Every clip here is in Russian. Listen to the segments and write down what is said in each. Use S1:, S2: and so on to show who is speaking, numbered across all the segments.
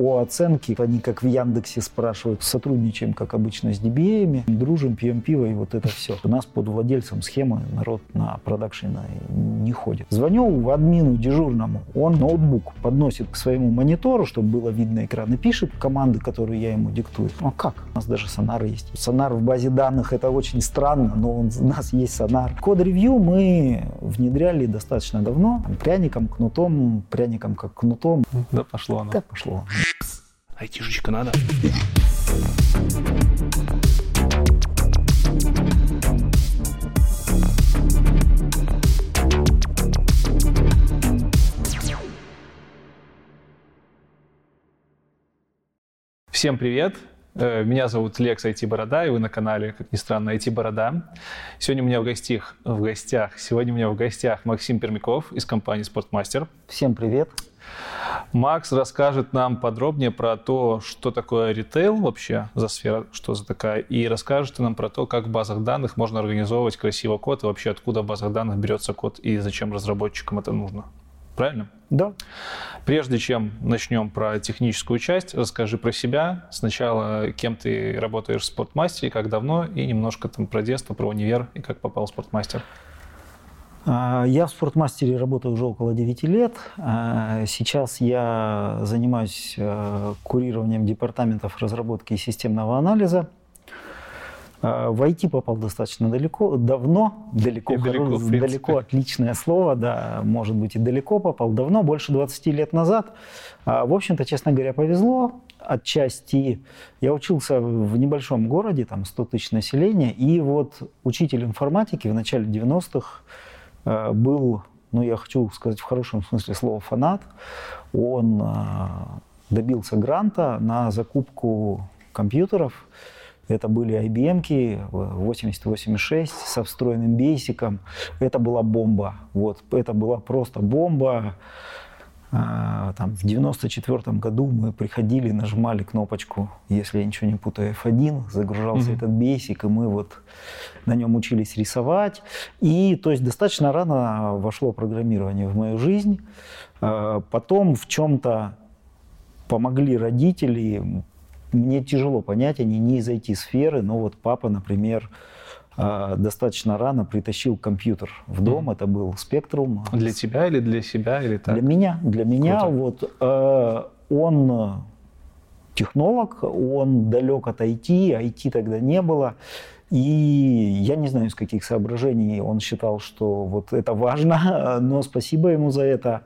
S1: о оценке. Они как в Яндексе спрашивают. Сотрудничаем, как обычно, с DBA, дружим, пьем пиво и вот это все. У нас под владельцем схемы народ на продакшене не ходит. Звоню в админу дежурному. Он ноутбук подносит к своему монитору, чтобы было видно экран, и пишет команды, которые я ему диктую. Ну а как? У нас даже сонар есть. Сонар в базе данных это очень странно, но он, у нас есть сонар. Код-ревью мы внедряли достаточно давно. Пряником, кнутом, пряником как кнутом.
S2: Да пошло оно.
S1: Да пошло.
S2: Айтишечка надо. Всем привет! Э, меня зовут Лекс IT Борода, и вы на канале, как ни странно, IT Борода. Сегодня у меня в гостях, в гостях, сегодня у меня в гостях Максим Пермяков из компании Спортмастер.
S1: Всем привет.
S2: Макс расскажет нам подробнее про то, что такое ритейл вообще за сфера, что за такая, и расскажет нам про то, как в базах данных можно организовывать красиво код, и вообще откуда в базах данных берется код, и зачем разработчикам это нужно. Правильно?
S1: Да.
S2: Прежде чем начнем про техническую часть, расскажи про себя. Сначала, кем ты работаешь в спортмастере, как давно, и немножко там про детство, про универ и как попал в спортмастер.
S1: А, я в спортмастере работаю уже около 9 лет. А, сейчас я занимаюсь э, курированием департаментов разработки системного анализа. А, в IT попал достаточно далеко, давно, далеко,
S2: далеко,
S1: далеко отличное слово, да, может быть и далеко попал, давно, больше 20 лет назад. В общем-то, честно говоря, повезло. Отчасти я учился в небольшом городе, там 100 тысяч населения, и вот учитель информатики в начале 90-х Э, был, ну, я хочу сказать в хорошем смысле слова, фанат. Он э, добился гранта на закупку компьютеров. Это были IBM 8086 со встроенным бейсиком. Это была бомба. Вот, это была просто бомба. А, там, в 94 году мы приходили, нажимали кнопочку, если я ничего не путаю, F1, загружался mm-hmm. этот бейсик, и мы вот на нем учились рисовать. И то есть достаточно рано вошло программирование в мою жизнь. А, потом в чем-то помогли родители. Мне тяжело понять, они не из IT-сферы, но вот папа, например, достаточно рано притащил компьютер в дом. Mm. Это был Spectrum.
S2: Для тебя или для себя или так?
S1: Для меня. Для меня Круто. вот э, он технолог, он далек от IT, IT тогда не было. И я не знаю, из каких соображений он считал, что вот это важно, но спасибо ему за это.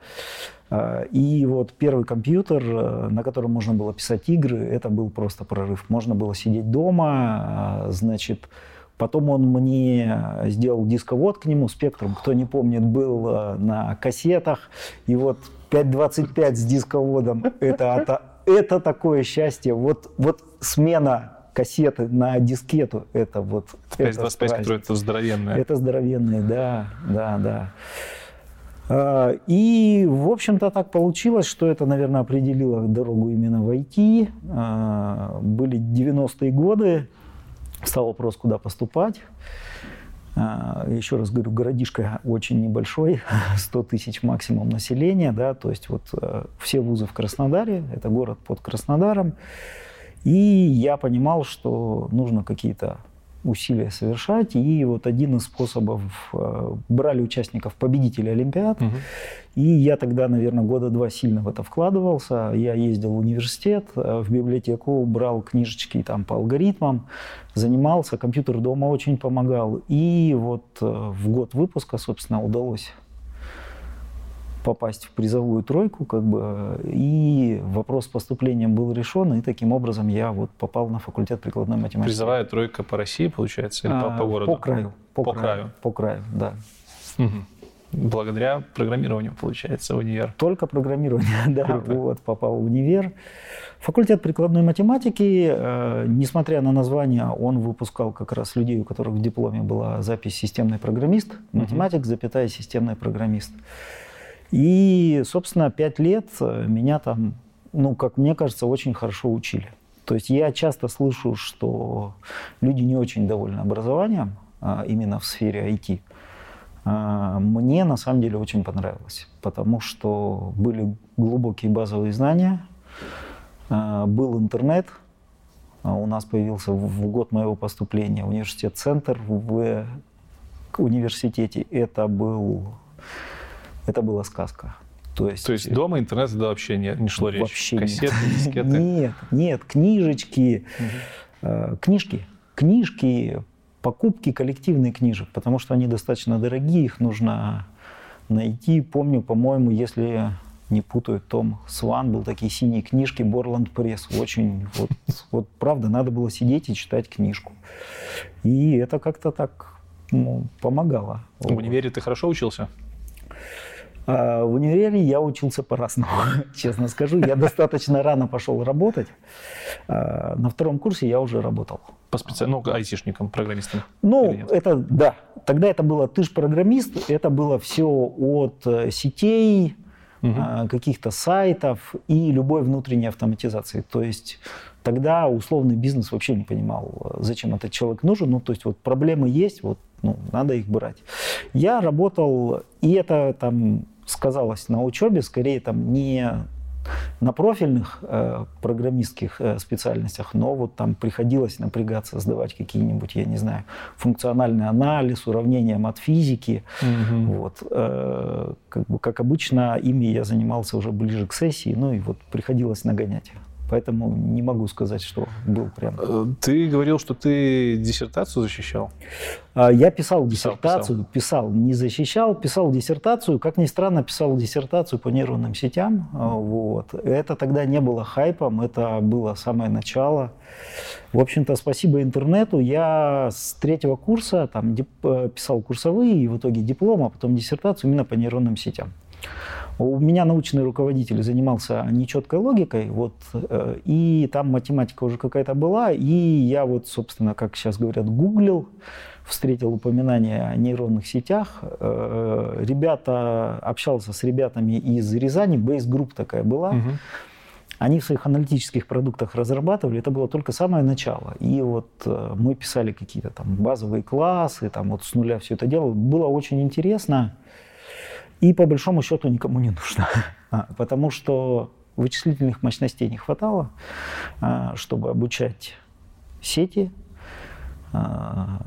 S1: А, и вот первый компьютер, э, на котором можно было писать игры, это был просто прорыв. Можно было сидеть дома, значит, Потом он мне сделал дисковод к нему, спектром, кто не помнит, был э, на кассетах. И вот 5.25 с дисководом, это, это, это такое счастье. Вот, вот смена кассеты на дискету, это вот...
S2: 5.25, который это здоровенная.
S1: Это здоровенные, да, да, да. А, и, в общем-то, так получилось, что это, наверное, определило дорогу именно в IT. А, были 90-е годы, Стал вопрос, куда поступать. А, еще раз говорю, городишко очень небольшой, 100 тысяч максимум населения, да, то есть вот э, все вузы в Краснодаре, это город под Краснодаром, и я понимал, что нужно какие-то усилия совершать. И вот один из способов э, брали участников победителей Олимпиад. Угу. И я тогда, наверное, года два сильно в это вкладывался. Я ездил в университет, э, в библиотеку, брал книжечки там по алгоритмам, занимался, компьютер дома очень помогал. И вот э, в год выпуска, собственно, удалось попасть в призовую тройку, как бы, и вопрос с поступлением был решен, и таким образом я вот попал на факультет прикладной математики.
S2: Призовая тройка по России, получается, или а, по, по городу?
S1: По краю.
S2: По, по краю, краю.
S1: По краю, да.
S2: Угу. Благодаря программированию, получается, в универ.
S1: Только программирование, да. Круто. Вот, попал в универ. Факультет прикладной математики, э, несмотря на название, он выпускал как раз людей, у которых в дипломе была запись системный программист, математик, угу. запятая системный программист. И, собственно, пять лет э, меня там, ну, как мне кажется, очень хорошо учили. То есть я часто слышу, что люди не очень довольны образованием, а, именно в сфере IT. А, мне на самом деле очень понравилось, потому что были глубокие базовые знания, а, был интернет, у нас появился в год моего поступления университет-центр в университете. Это, был, это была сказка.
S2: То есть, То есть дома интернет тогда вообще не, не шло речь?
S1: Вообще Кассеты, нет. дискеты? Нет, нет, книжечки, угу. книжки, книжки, покупки коллективных книжек, потому что они достаточно дорогие, их нужно найти. Помню, по-моему, если не путаю, Том Сван был такие синие книжки Борланд Пресс. Очень, вот, вот правда, надо было сидеть и читать книжку. И это как-то так ну, помогало.
S2: В универе ты хорошо учился?
S1: А, в универе я учился по-разному, честно скажу. Я достаточно рано пошел работать. А, на втором курсе я уже работал.
S2: По специальному, ну, айтишником, программистом?
S1: Ну, это, да. Тогда это было, ты же программист, это было все от э, сетей, угу. каких-то сайтов и любой внутренней автоматизации. То есть тогда условный бизнес вообще не понимал, зачем этот человек нужен. Ну, то есть вот проблемы есть, вот ну, надо их брать. Я работал, и это там сказалось на учебе, скорее там не на профильных э, программистских э, специальностях, но вот там приходилось напрягаться, сдавать какие-нибудь, я не знаю, функциональный анализ, уравнения от физики. Угу. Вот, э, как, бы, как обычно, ими я занимался уже ближе к сессии, ну и вот приходилось нагонять. Поэтому не могу сказать, что был прям. Э,
S2: ты говорил, что ты диссертацию защищал?
S1: А, я писал диссертацию, писал, писал, не защищал, писал диссертацию. Как ни странно, писал диссертацию по нейронным сетям. А, вот. Это тогда не было хайпом, это было самое начало. В общем-то, спасибо интернету. Я с третьего курса там, э, писал курсовые, и в итоге диплом, а потом диссертацию именно по нейронным сетям. У меня научный руководитель занимался нечеткой логикой, вот, э, и там математика уже какая-то была, и я вот, собственно, как сейчас говорят, гуглил, встретил упоминание о нейронных сетях. Э, ребята, общался с ребятами из Рязани, Group такая была. Угу. Они в своих аналитических продуктах разрабатывали, это было только самое начало. И вот э, мы писали какие-то там базовые классы, там вот с нуля все это делали. Было очень интересно. И по большому счету никому не нужно, а, потому что вычислительных мощностей не хватало, а, чтобы обучать сети, а,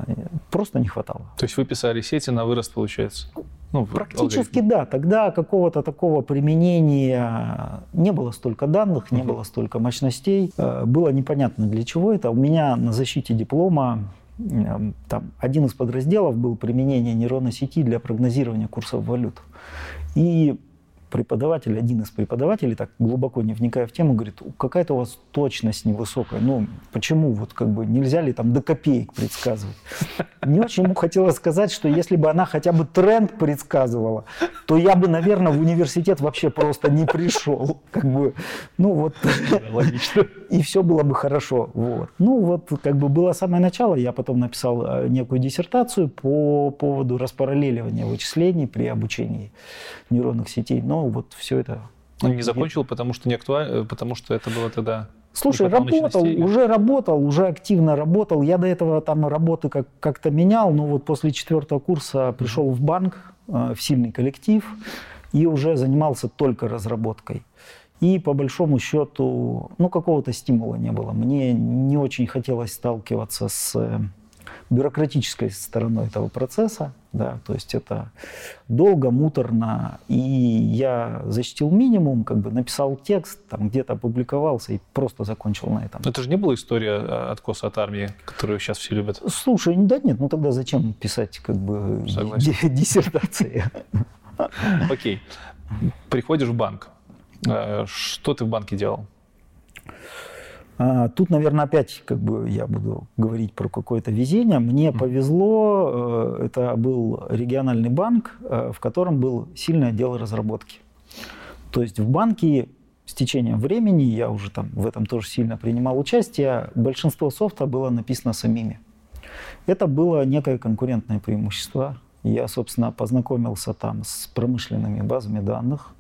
S1: просто не хватало.
S2: То есть вы писали сети на вырост, получается?
S1: Ну, Практически алгоритм. да. Тогда какого-то такого применения не было столько данных, не uh-huh. было столько мощностей. Было непонятно для чего это. У меня на защите диплома там, один из подразделов был применение нейронной сети для прогнозирования курсов валют. И преподаватель, один из преподавателей, так глубоко не вникая в тему, говорит, какая-то у вас точность невысокая. Ну, почему? Вот как бы нельзя ли там до копеек предсказывать? Мне очень ему хотелось сказать, что если бы она хотя бы тренд предсказывала, то я бы, наверное, в университет вообще просто не пришел. Как бы, ну вот. Логично. И все было бы хорошо. Вот. Ну вот, как бы было самое начало. Я потом написал э, некую диссертацию по поводу распараллеливания вычислений при обучении нейронных сетей. Но но вот все это...
S2: Он не закончил, потому что не актуально, потому что это было тогда...
S1: Слушай, работал, уже работал, уже активно работал. Я до этого там работы как- как-то менял, но вот после четвертого курса пришел в банк, э, в сильный коллектив, и уже занимался только разработкой. И по большому счету, ну, какого-то стимула не было. Мне не очень хотелось сталкиваться с бюрократической стороной этого процесса, да, то есть это долго, муторно, и я защитил минимум, как бы написал текст, там где-то опубликовался и просто закончил на этом.
S2: Но это же не была история а, откоса от армии, которую сейчас все любят?
S1: Слушай, да нет, ну тогда зачем писать как бы диссертации?
S2: Окей, приходишь в банк, э, что ты в банке делал?
S1: А, тут, наверное, опять как бы я буду говорить про какое-то везение. Мне повезло, э, это был региональный банк, э, в котором был сильный отдел разработки. То есть в банке с течением времени, я уже там в этом тоже сильно принимал участие, большинство софта было написано самими. Это было некое конкурентное преимущество. Я, собственно, познакомился там с промышленными базами данных,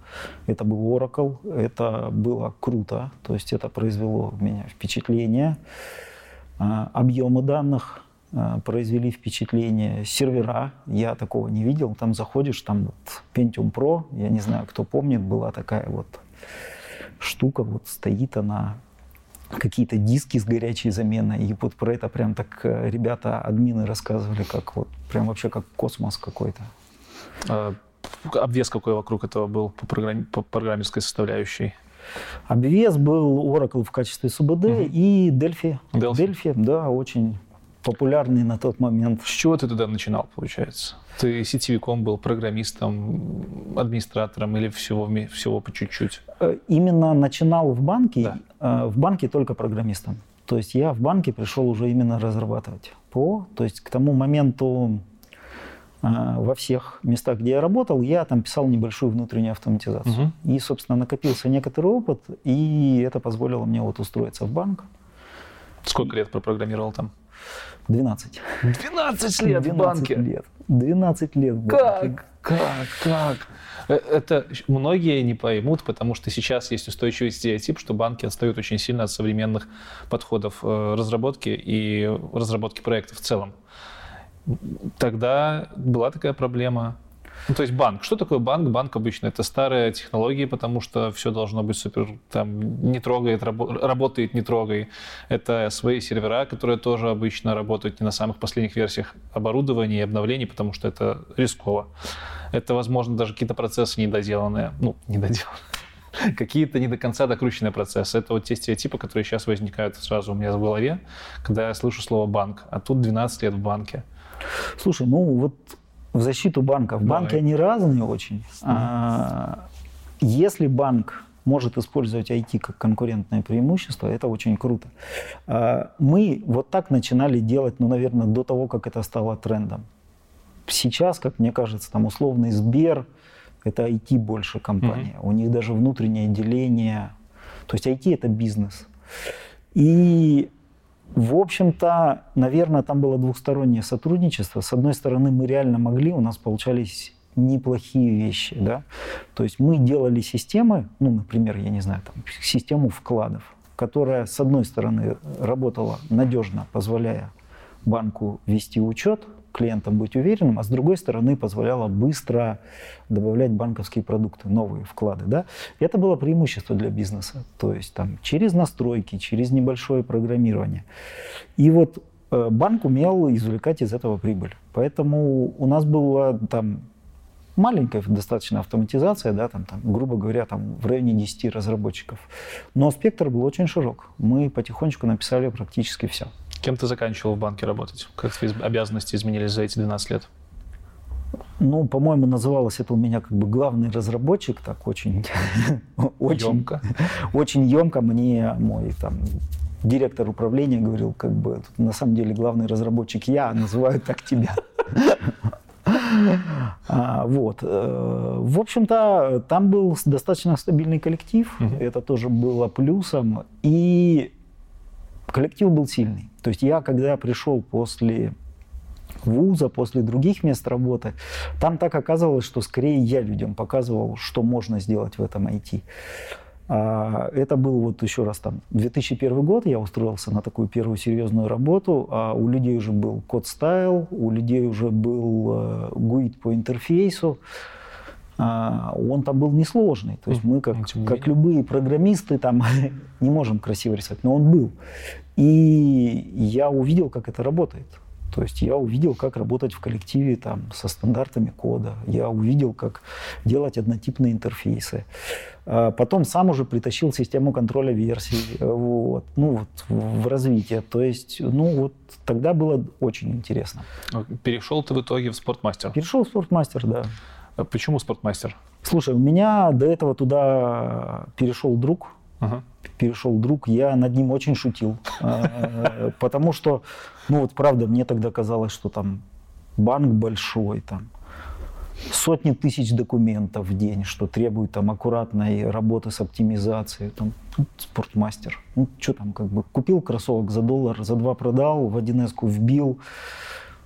S1: это был Oracle, это было круто, то есть это произвело в меня впечатление. А, объемы данных а, произвели впечатление. Сервера, я такого не видел. Там заходишь, там вот Pentium Pro, я не знаю, кто помнит, была такая вот штука, вот стоит она какие-то диски с горячей заменой. И вот про это прям так э, ребята, админы рассказывали, как вот прям вообще как космос какой-то.
S2: Обвес какой вокруг этого был по, программе, по программерской составляющей?
S1: Обвес был Oracle в качестве СУБД угу. и Delphi.
S2: Delphi.
S1: Delphi, да, очень популярный на тот момент.
S2: С чего ты тогда начинал, получается? Ты сетевиком был, программистом, администратором или всего, всего по чуть-чуть?
S1: Э, именно начинал в банке, да. Э, в банке только программистом. То есть я в банке пришел уже именно разрабатывать ПО. То есть к тому моменту во всех местах, где я работал, я там писал небольшую внутреннюю автоматизацию. Угу. И, собственно, накопился некоторый опыт, и это позволило мне вот устроиться в банк.
S2: Сколько лет пропрограммировал там?
S1: 12.
S2: 12 лет 12 в банке?
S1: лет. 12 лет в
S2: банке. Как? Как? Как? Э, это многие не поймут, потому что сейчас есть устойчивый стереотип, что банки отстают очень сильно от современных подходов э, разработки и разработки проектов в целом. Тогда была такая проблема. Ну, то есть банк. Что такое банк? Банк обычно это старые технологии, потому что все должно быть супер, там, не трогает, рабо- работает, не трогай. Это свои сервера, которые тоже обычно работают не на самых последних версиях оборудования и обновлений, потому что это рисково. Это, возможно, даже какие-то процессы недоделанные. Ну, недоделанные какие-то не до конца докрученные процессы. Это вот те стереотипы, которые сейчас возникают сразу у меня в голове, когда я слышу слово «банк», а тут 12 лет в банке.
S1: Слушай, ну вот в защиту банков. Банки, Давай. они разные очень. А, если банк может использовать IT как конкурентное преимущество, это очень круто. А, мы вот так начинали делать, ну, наверное, до того, как это стало трендом. Сейчас, как мне кажется, там условный Сбер, это IT больше компания. Mm-hmm. У них даже внутреннее деление. То есть IT это бизнес. И в общем-то, наверное, там было двухстороннее сотрудничество. С одной стороны, мы реально могли, у нас получались неплохие вещи, да. То есть мы делали системы, ну, например, я не знаю, там, систему вкладов, которая, с одной стороны, работала надежно, позволяя банку вести учет, клиентам быть уверенным, а с другой стороны позволяло быстро добавлять банковские продукты, новые вклады. Да? Это было преимущество для бизнеса. То есть там, через настройки, через небольшое программирование. И вот э, банк умел извлекать из этого прибыль. Поэтому у нас была там маленькая достаточно автоматизация, да, там, там, грубо говоря, там, в районе 10 разработчиков. Но спектр был очень широк. Мы потихонечку написали практически все.
S2: Кем ты заканчивал в банке работать? Как твои обязанности изменились за эти 12 лет?
S1: Ну, по-моему, называлось это у меня как бы главный разработчик, так очень, очень емко. Очень емко мне мой там директор управления говорил, как бы на самом деле главный разработчик я, называют так тебя. А, вот. Э, в общем-то, там был достаточно стабильный коллектив, это тоже было плюсом, и коллектив был сильный. То есть я, когда пришел после вуза, после других мест работы, там так оказывалось, что скорее я людям показывал, что можно сделать в этом IT. А, это был вот еще раз там 2001 год, я устроился на такую первую серьезную работу, а у людей уже был код стайл, у людей уже был э, гуид по интерфейсу, а, он там был несложный. То есть мы, как, как любые программисты, там не можем красиво рисовать, но он был. И я увидел, как это работает. То есть я увидел, как работать в коллективе там, со стандартами кода. Я увидел, как делать однотипные интерфейсы. А потом сам уже притащил систему контроля версий вот, ну, вот, в развитие. То есть, ну вот тогда было очень интересно.
S2: Перешел ты в итоге в спортмастер?
S1: Перешел в спортмастер, да.
S2: Почему спортмастер?
S1: Слушай, у меня до этого туда перешел друг. Ага. Перешел друг, я над ним очень шутил. А, потому что, ну вот правда, мне тогда казалось, что там банк большой, там сотни тысяч документов в день, что требует там аккуратной работы с оптимизацией. Там, спортмастер. Ну, что там, как бы купил кроссовок за доллар, за два продал, в 1С вбил.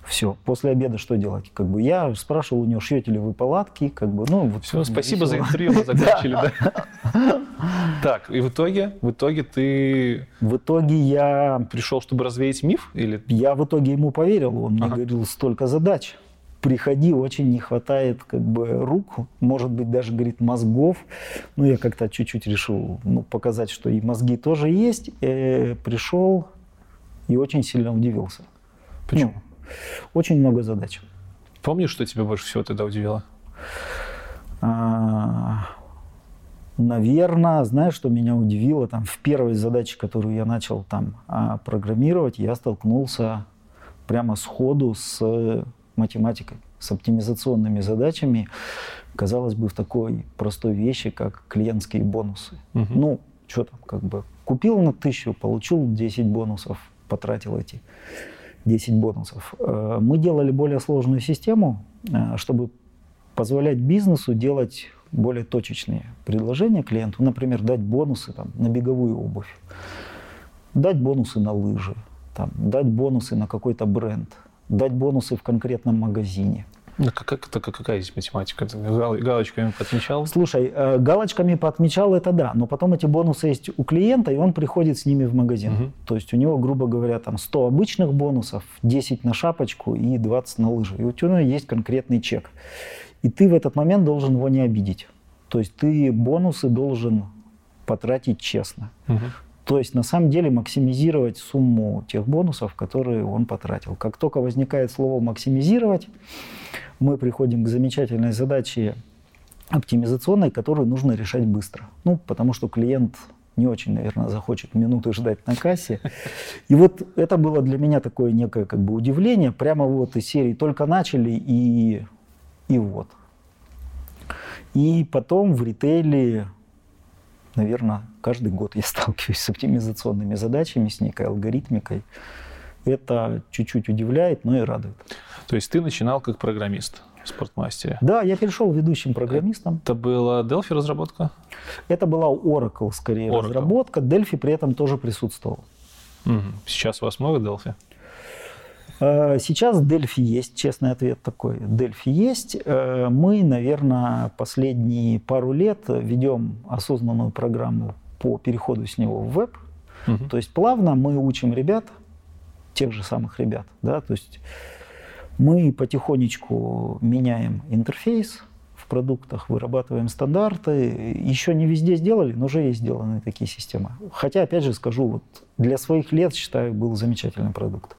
S1: Все, после обеда что делать? Как бы я спрашивал у него, шьете ли вы палатки, как бы, ну вот.
S2: Все, спасибо за интервью, мы закончили, да. Так, и в итоге, в итоге ты...
S1: В итоге я...
S2: Пришел, чтобы развеять миф? Или...
S1: Я в итоге ему поверил, он мне говорил, столько задач. приходи, очень не хватает как бы рук, может быть, даже, говорит, мозгов. Ну, я как-то чуть-чуть решил ну, показать, что и мозги тоже есть. Э, пришел и очень сильно удивился.
S2: Почему?
S1: Ну, очень много задач.
S2: Помнишь, что тебя больше всего тогда удивило?
S1: А, наверное, знаешь, что меня удивило? Там, в первой задаче, которую я начал там а, программировать, я столкнулся прямо сходу с математикой, с оптимизационными задачами, казалось бы, в такой простой вещи, как клиентские бонусы.
S2: Угу.
S1: Ну, что там, как бы, купил на тысячу, получил 10 бонусов, потратил эти 10 бонусов. Э, мы делали более сложную систему, э, чтобы позволять бизнесу делать более точечные предложения клиенту. Например, дать бонусы там, на беговую обувь, дать бонусы на лыжи, там, дать бонусы на какой-то бренд, дать бонусы в конкретном магазине.
S2: Ну, как, так, какая здесь математика? Ты галочками подмечал?
S1: Слушай, э, галочками подмечал это да, но потом эти бонусы есть у клиента, и он приходит с ними в магазин. Угу. То есть у него, грубо говоря, там 100 обычных бонусов, 10 на шапочку и 20 на лыжи. И у тебя есть конкретный чек. И ты в этот момент должен его не обидеть. То есть ты бонусы должен потратить честно. Угу. То есть на самом деле максимизировать сумму тех бонусов, которые он потратил. Как только возникает слово максимизировать, мы приходим к замечательной задаче оптимизационной, которую нужно решать быстро. Ну, потому что клиент не очень, наверное, захочет минуты ждать на кассе. И вот это было для меня такое некое как бы удивление. Прямо вот из серии только начали и, и вот. И потом в ритейле наверное, каждый год я сталкиваюсь с оптимизационными задачами, с некой алгоритмикой. Это чуть-чуть удивляет, но и радует.
S2: То есть ты начинал как программист в спортмастере?
S1: Да, я перешел ведущим программистом.
S2: Это была Delphi разработка?
S1: Это была Oracle скорее Oracle. разработка. Delphi при этом тоже присутствовал.
S2: Угу. Сейчас у вас много Delphi?
S1: Э, сейчас Дельфи есть, честный ответ такой. Дельфи есть. Э, мы, наверное, последние пару лет ведем осознанную программу по переходу с него в веб. Угу. То есть плавно мы учим ребят, тех же самых ребят, да, то есть мы потихонечку меняем интерфейс в продуктах, вырабатываем стандарты. Еще не везде сделали, но уже есть сделаны такие системы. Хотя, опять же скажу, вот для своих лет, считаю, был замечательный продукт.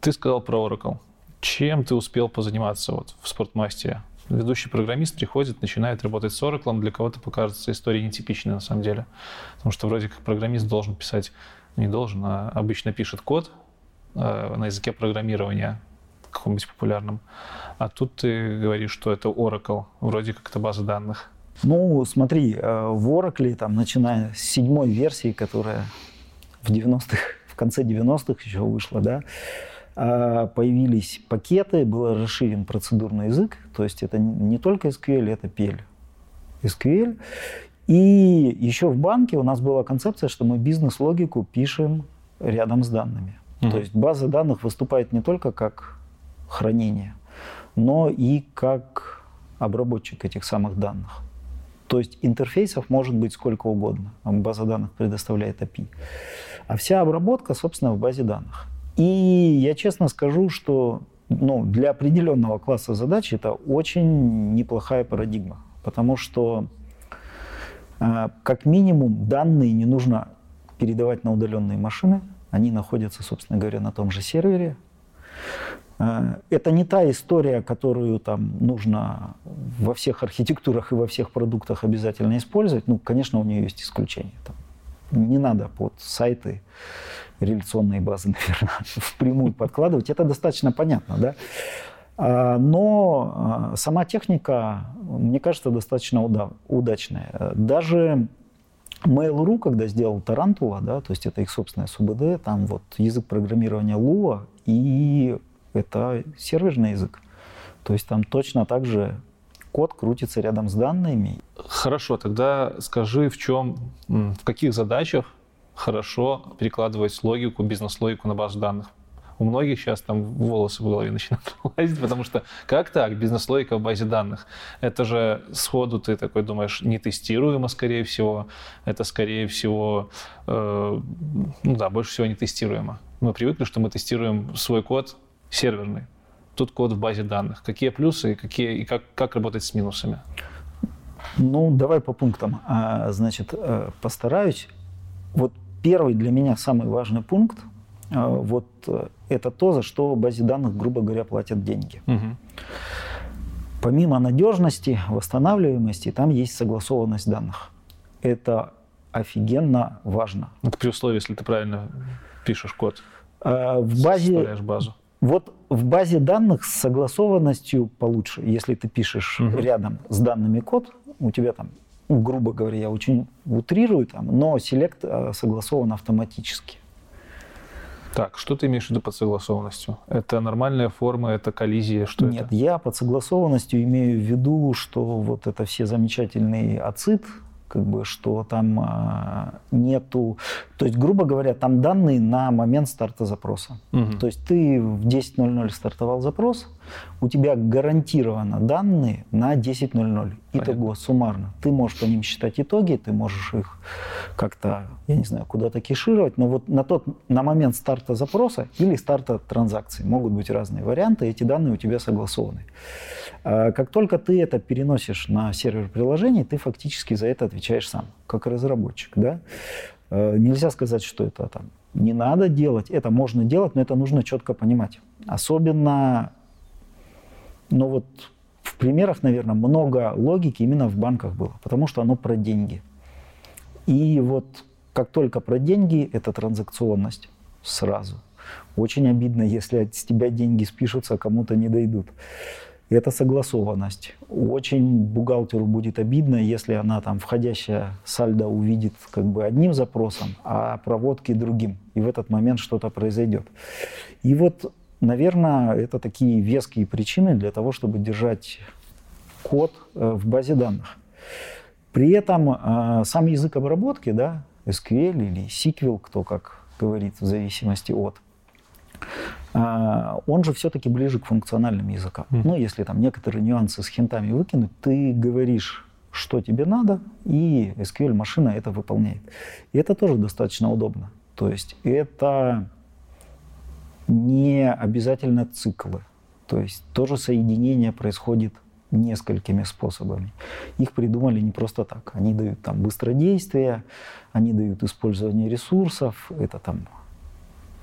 S2: Ты сказал про Oracle. Чем ты успел позаниматься вот в спортмастере? Ведущий программист приходит, начинает работать с Oracle. Для кого-то покажется история нетипичная на самом деле. Потому что вроде как программист должен писать, не должен, а обычно пишет код э, на языке программирования каком-нибудь популярном. А тут ты говоришь, что это Oracle, вроде как это база данных.
S1: Ну, смотри, э, в Oracle, там, начиная с седьмой версии, которая в 90-х, в конце 90-х еще вышла, да, а, появились пакеты, был расширен процедурный язык, то есть это не только SQL, это PL. SQL. И еще в банке у нас была концепция, что мы бизнес-логику пишем рядом с данными. Mm-hmm. То есть база данных выступает не только как хранение, но и как обработчик этих самых данных. То есть интерфейсов может быть сколько угодно. База данных предоставляет API. А вся обработка, собственно, в базе данных. И я честно скажу, что ну, для определенного класса задач это очень неплохая парадигма. Потому что э, как минимум данные не нужно передавать на удаленные машины. Они находятся, собственно говоря, на том же сервере. Э, это не та история, которую там нужно во всех архитектурах и во всех продуктах обязательно использовать. Ну, конечно, у нее есть исключения. Там не надо под сайты реляционные базы, наверное, впрямую подкладывать. Это достаточно понятно, да? А, но а, сама техника, мне кажется, достаточно удачная. Даже Mail.ru, когда сделал Tarantool, да, то есть это их собственная СУБД, там вот язык программирования Lua, и это серверный язык. То есть там точно так же код крутится рядом с данными.
S2: Хорошо, тогда скажи, в чем, в каких задачах хорошо перекладывать логику, бизнес-логику на базу данных. у многих сейчас там волосы в голове начинают лазить, потому что как так, бизнес-логика в базе данных? Это же сходу ты такой думаешь, нетестируемо, скорее всего, это, скорее всего, э, ну да, больше всего нетестируемо. Мы привыкли, что мы тестируем свой код серверный, тут код в базе данных. Какие плюсы и, какие, и как, как работать с минусами?
S1: Ну, давай по пунктам. А, значит, э, постараюсь. Вот первый для меня самый важный пункт, а, вот э, это то, за что в базе данных, грубо говоря, платят деньги. Угу. Помимо надежности, восстанавливаемости, там есть согласованность данных. Это офигенно важно.
S2: Это при условии, если ты правильно пишешь код.
S1: А, в базе,
S2: базу.
S1: Вот в базе данных с согласованностью получше. Если ты пишешь угу. рядом с данными код, у тебя там, грубо говоря, я очень утрирую там, но селект э, согласован автоматически.
S2: Так, что ты имеешь в виду под согласованностью? Это нормальная форма, это коллизия, что
S1: Нет,
S2: это?
S1: я под согласованностью имею в виду, что вот это все замечательные ацид, как бы, что там а, нету... То есть, грубо говоря, там данные на момент старта запроса. Угу. То есть ты в 10.00 стартовал запрос, у тебя гарантированно данные на 10.00. Итого, суммарно. Ты можешь по ним считать итоги, ты можешь их как-то, я не знаю, куда-то кешировать, но вот на, тот, на момент старта запроса или старта транзакции могут быть разные варианты, эти данные у тебя согласованы. А как только ты это переносишь на сервер приложений, ты фактически за это отвечаешь сам, как разработчик. Да? А, нельзя сказать, что это там не надо делать, это можно делать, но это нужно четко понимать. Особенно, ну вот в примерах, наверное, много логики именно в банках было, потому что оно про деньги. И вот как только про деньги, это транзакционность сразу. Очень обидно, если с тебя деньги спишутся, а кому-то не дойдут это согласованность. Очень бухгалтеру будет обидно, если она там входящая сальдо увидит как бы одним запросом, а проводки другим. И в этот момент что-то произойдет. И вот, наверное, это такие веские причины для того, чтобы держать код э, в базе данных. При этом э, сам язык обработки, да, SQL или SQL, кто как говорит, в зависимости от, а, он же все-таки ближе к функциональным языкам. Mm. Ну, если там некоторые нюансы с хинтами выкинуть, ты говоришь, что тебе надо, и SQL-машина это выполняет. И это тоже достаточно удобно. То есть это не обязательно циклы. То есть тоже соединение происходит несколькими способами. Их придумали не просто так. Они дают там быстродействие, они дают использование ресурсов, это там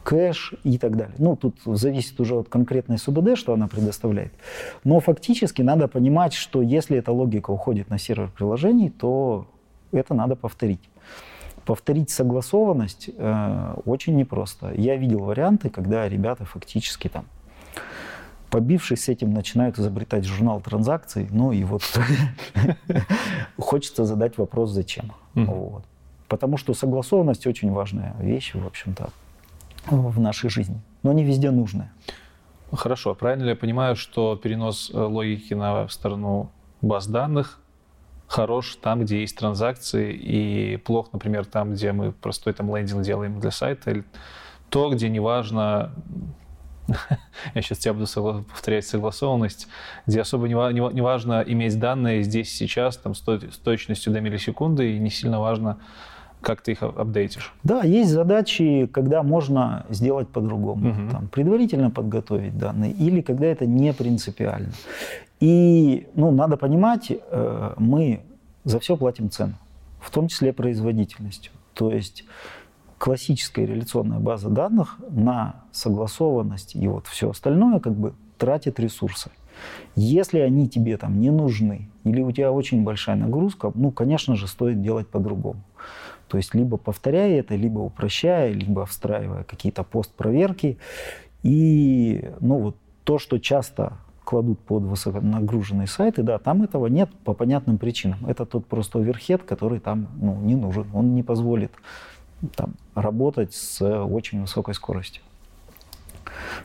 S1: кэш и так далее. Ну, тут зависит уже от конкретной СУБД, что она предоставляет. Но фактически надо понимать, что если эта логика уходит на сервер приложений, то это надо повторить. Повторить согласованность э, очень непросто. Я видел варианты, когда ребята фактически там побившись с этим, начинают изобретать журнал транзакций. Ну и вот хочется задать вопрос, зачем. Потому что согласованность очень важная вещь, в общем-то в нашей жизни, но не везде нужны.
S2: Хорошо, правильно ли я понимаю, что перенос э, логики на сторону баз данных хорош там, где есть транзакции, и плох, например, там, где мы простой там лендинг делаем для сайта, или то, где неважно, я сейчас тебя буду повторять согласованность, где особо не, не, не важно иметь данные здесь сейчас, там, с, с точностью до миллисекунды, и не сильно важно как ты их апдейтишь?
S1: Да, есть задачи, когда можно сделать по-другому. Угу. Там, предварительно подготовить данные или когда это не принципиально. И ну, надо понимать, э, мы за все платим цену, в том числе производительностью. То есть классическая реляционная база данных на согласованность и вот все остальное как бы тратит ресурсы. Если они тебе там не нужны или у тебя очень большая нагрузка, ну, конечно же, стоит делать по-другому. То есть либо повторяя это, либо упрощая, либо встраивая какие-то постпроверки. И ну, вот то, что часто кладут под высоконагруженные сайты, да, там этого нет по понятным причинам. Это тот просто оверхед, который там ну, не нужен. Он не позволит там, работать с очень высокой скоростью.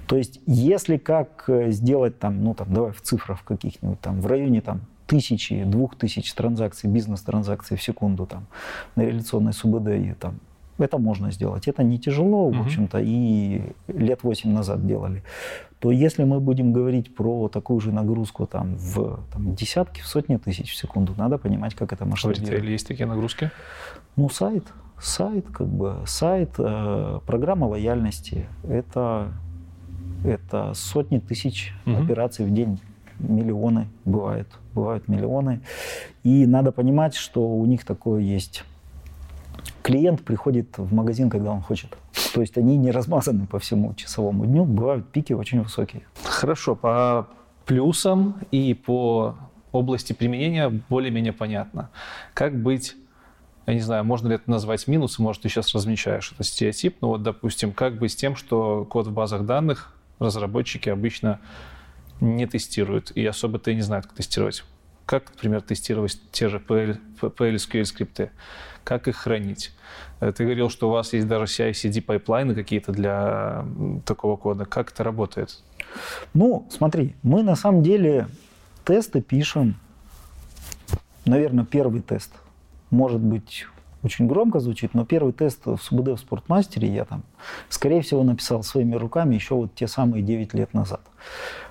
S1: То есть, если как э, сделать там, ну там, давай в цифрах каких-нибудь там, в районе там тысячи, двух тысяч транзакций, бизнес-транзакций в секунду там, на реляционной СУБД там это можно сделать. Это не тяжело, в общем-то, и лет 8 назад делали. То если мы будем говорить про такую же нагрузку там, в там, десятки, в сотни тысяч в секунду, надо понимать, как это масштабировать.
S2: В есть такие нагрузки?
S1: Ну, сайт. Сайт, как бы, сайт, э, программа лояльности. Это, это сотни тысяч угу. операций в день миллионы бывают, бывают миллионы. И надо понимать, что у них такое есть клиент приходит в магазин, когда он хочет. То есть они не размазаны по всему часовому дню, бывают пики очень высокие.
S2: Хорошо, по плюсам и по области применения более-менее понятно. Как быть, я не знаю, можно ли это назвать минусом, может, ты сейчас размечаешь это стереотип, но вот, допустим, как быть с тем, что код в базах данных разработчики обычно не тестируют и особо-то и не знают, как тестировать. Как, например, тестировать те же PL, PL/SQL скрипты? Как их хранить? Э, ты говорил, что у вас есть даже CI-CD pipeline ы какие-то для такого кода. Как это работает?
S1: Ну, смотри, мы на самом деле тесты пишем. Наверное, первый тест может быть очень громко звучит, но первый тест в СУБД в Спортмастере я там, скорее всего, написал своими руками еще вот те самые 9 лет назад.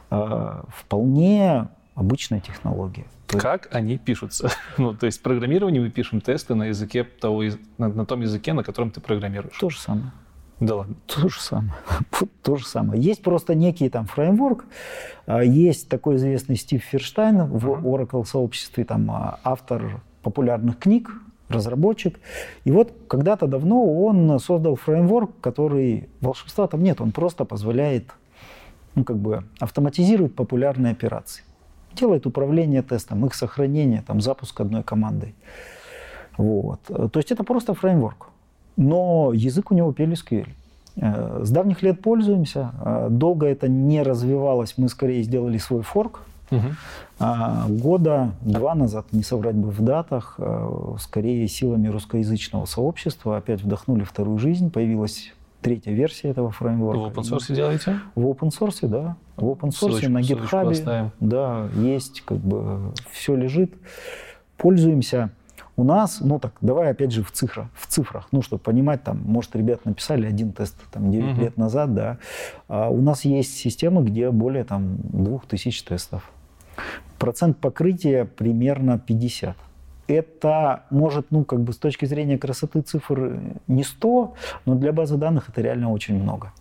S1: Э, вполне обычная технология.
S2: Как они пишутся? ну, то есть программирование мы пишем тесты на языке того, на, на том языке, на котором ты программируешь.
S1: То же самое.
S2: Да ладно.
S1: То же самое. То же самое. Есть просто некий там фреймворк. А, есть такой известный Стив Ферштайн в Oracle сообществе, там а, автор популярных книг, разработчик. И вот когда-то давно он создал фреймворк, который волшебства там нет, он просто позволяет ну, как бы автоматизирует популярные операции делает управление тестом, их сохранение, там, запуск одной командой. Вот. То есть это просто фреймворк. Но язык у него PLSQL. Э, с давних лет пользуемся. Э, долго это не развивалось. Мы скорее сделали свой форк. Угу. Года два назад, не соврать бы в датах, э, скорее силами русскоязычного сообщества опять вдохнули вторую жизнь. Появилась третья версия этого фреймворка.
S2: В open source делаете?
S1: В open source, да. В open source ссылочку, на GitHub. Да, есть, как бы все лежит. Пользуемся. У нас, ну так, давай опять же в цифрах, в цифрах, ну, чтобы понимать, там, может, ребят написали один тест там 9 угу. лет назад, да. А у нас есть системы, где более там 2000 тестов. Процент покрытия примерно 50 это может, ну, как бы с точки зрения красоты цифр не 100, но для базы данных это реально очень много.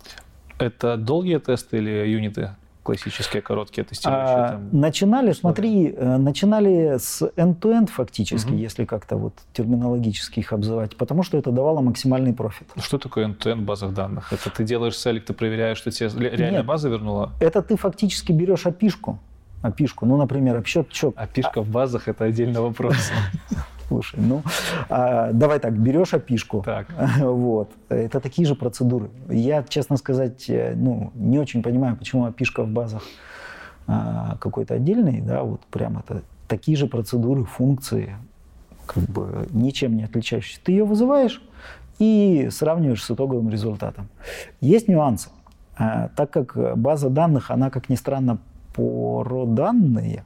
S2: Это долгие тесты или юниты? классические короткие тестирующие? А,
S1: там, начинали, смотри, э, начинали с end-to-end фактически, угу. если как-то вот терминологически их обзывать, потому что это давало максимальный профит.
S2: Что такое end-to-end в базах данных? Это ты делаешь селект, ты проверяешь, что тебе реальная Нет, база вернула?
S1: Это ты фактически берешь опишку, опишку. Ну, например, обсчет чек.
S2: Опишка в базах – это отдельный вопрос.
S1: Слушай, ну, а, давай так, берешь опишку.
S2: Так.
S1: Вот. Это такие же процедуры. Я, честно сказать, э, ну, не очень понимаю, почему опишка в базах а, какой-то отдельный, да, вот прям это такие же процедуры, функции, как бы ничем не отличающиеся. Ты ее вызываешь и сравниваешь с итоговым результатом. Есть нюансы. А, так как база данных, она, как ни странно, про данные,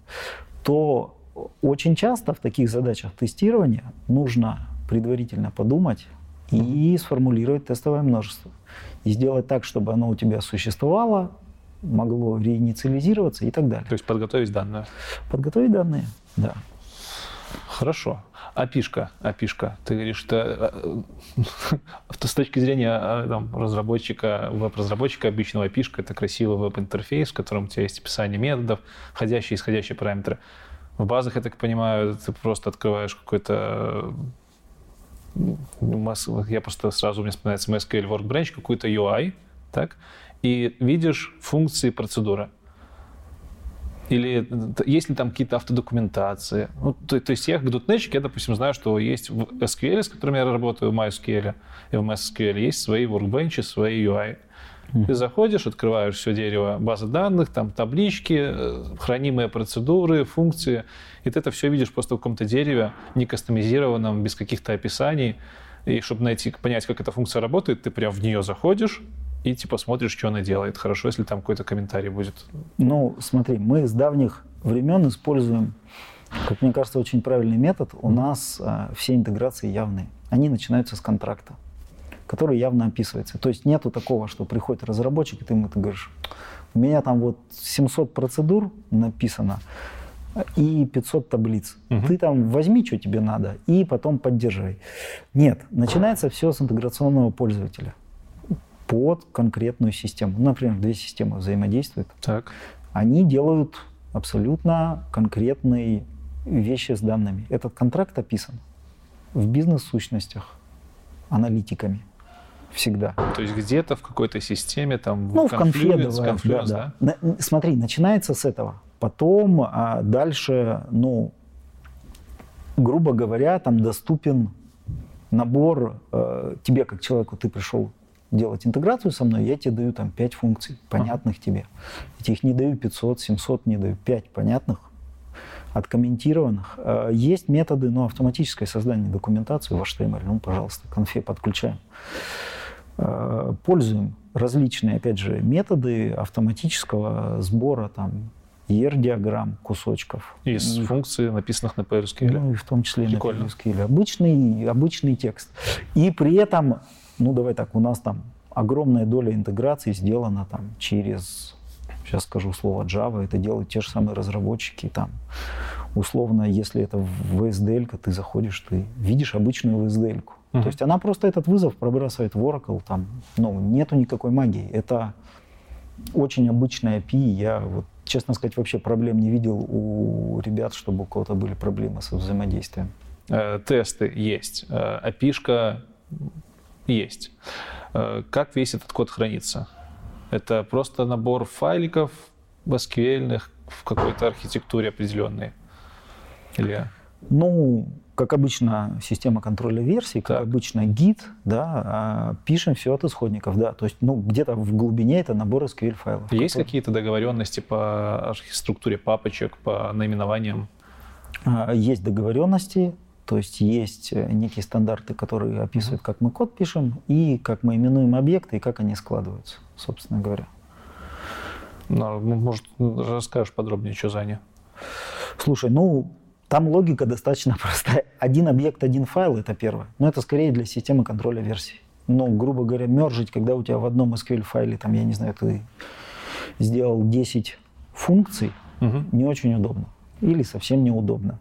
S1: то очень часто в таких задачах тестирования нужно предварительно подумать и сформулировать тестовое множество. И сделать так, чтобы оно у тебя существовало, могло реинициализироваться и так далее.
S2: То есть подготовить данные?
S1: Подготовить данные, да.
S2: Хорошо. Опишка, опишка. Ты говоришь, что э, с точки зрения э, там, разработчика, веб-разработчика, обычного опишка это красивый веб-интерфейс, в котором у тебя есть описание методов, входящие и исходящие параметры. В базах, я так понимаю, ты просто открываешь какой-то ну, я просто сразу мне вспоминается MySQL Workbench, какой-то UI, так, и видишь функции процедуры. Или есть ли там какие-то автодокументации? Ну, то, то есть я как дотнетчик, я, допустим, знаю, что есть в SQL, с которым я работаю, в MySQL и в MySQL, есть свои workbench, свои UI. Ты заходишь, открываешь все дерево базы данных, там таблички, э, хранимые процедуры, функции, и ты это все видишь просто в каком-то дереве, не кастомизированном, без каких-то описаний. И чтобы найти, понять, как эта функция работает, ты прям в нее заходишь, и типа смотришь, что она делает. Хорошо, если там какой-то комментарий будет.
S1: Ну, смотри, мы с давних времен используем, как мне кажется, очень правильный метод. У нас а, все интеграции явные. Они начинаются с контракта. который явно описывается. То есть нету такого, что приходит разработчик, и ты ему ты говоришь, у меня там вот 700 процедур написано, и 500 таблиц. Угу. Ты там возьми, что тебе надо, и потом поддерживай. Нет, начинается все с интеграционного пользователя под конкретную систему. Ну, например, две системы взаимодействуют.
S2: Так.
S1: Они делают абсолютно конкретные вещи с данными. Этот контракт описан в бизнес-сущностях аналитиками всегда.
S2: То есть где-то в какой-то системе, там,
S1: ну, в конфе, давай, да, да. да? Смотри, начинается с этого. Потом а дальше, ну, грубо говоря, там доступен набор э, тебе как человеку, ты пришел делать интеграцию со мной, я тебе даю там 5 функций, понятных тебе. Я тебе их не даю 500, 700, не даю 5 понятных, откомментированных. Э, есть методы, ну, автоматическое создание документации в HTML. Ну, пожалуйста, конфе подключаем. Э, пользуем различные, опять же, методы автоматического сбора там ER-диаграмм кусочков.
S2: Из и, функций, написанных на PLSQL.
S1: Ну, и в том числе Прикольно. на PLSQL. Обычный, обычный текст. И при этом, ну, давай так, у нас там огромная доля интеграции сделана там через, сейчас скажу слово Java, это делают те же самые разработчики там. Условно, если это VSDL, ты заходишь, ты видишь обычную VSDL. -ку. Uh-huh. То есть она просто этот вызов пробрасывает в Oracle, там, ну, нету никакой магии. Это очень обычная API. Я вот честно сказать, вообще проблем не видел у ребят, чтобы у кого-то были проблемы со взаимодействием.
S2: Э, тесты есть, э, опишка есть. Э, как весь этот код хранится? Это просто набор файликов SQL в какой-то архитектуре определенной? Или...
S1: Ну, как обычно, система контроля версий, как так. обычно гид, да, а пишем все от исходников, да. То есть, ну, где-то в глубине это набор SQL файлов.
S2: Есть который... какие-то договоренности по структуре папочек, по наименованиям?
S1: А, есть договоренности, то есть есть э, некие стандарты, которые описывают, как мы код пишем, и как мы именуем объекты, и как они складываются, собственно говоря.
S2: Ну, может, расскажешь подробнее, что за они?
S1: Слушай, ну, там логика достаточно простая. Один объект, один файл – это первое. Но это скорее для системы контроля версий. Но, грубо говоря, мержить, когда у тебя в одном SQL файле, там, я не знаю, ты сделал 10 функций, угу. не очень удобно. Или совсем неудобно.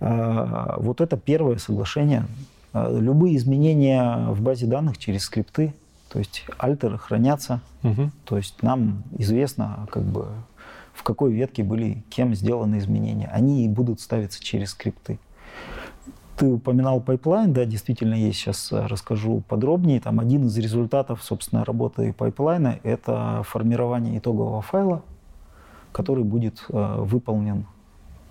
S1: А, вот это первое соглашение. А, любые изменения в базе данных через скрипты, то есть alter ы хранятся, угу. то есть нам известно, как бы, в какой ветке были кем сделаны изменения. Они и будут ставиться через скрипты. Ты упоминал pipeline, да, действительно есть, сейчас э, расскажу подробнее. Там один из результатов, собственно, работы pipeline а – это формирование итогового файла, который будет э, выполнен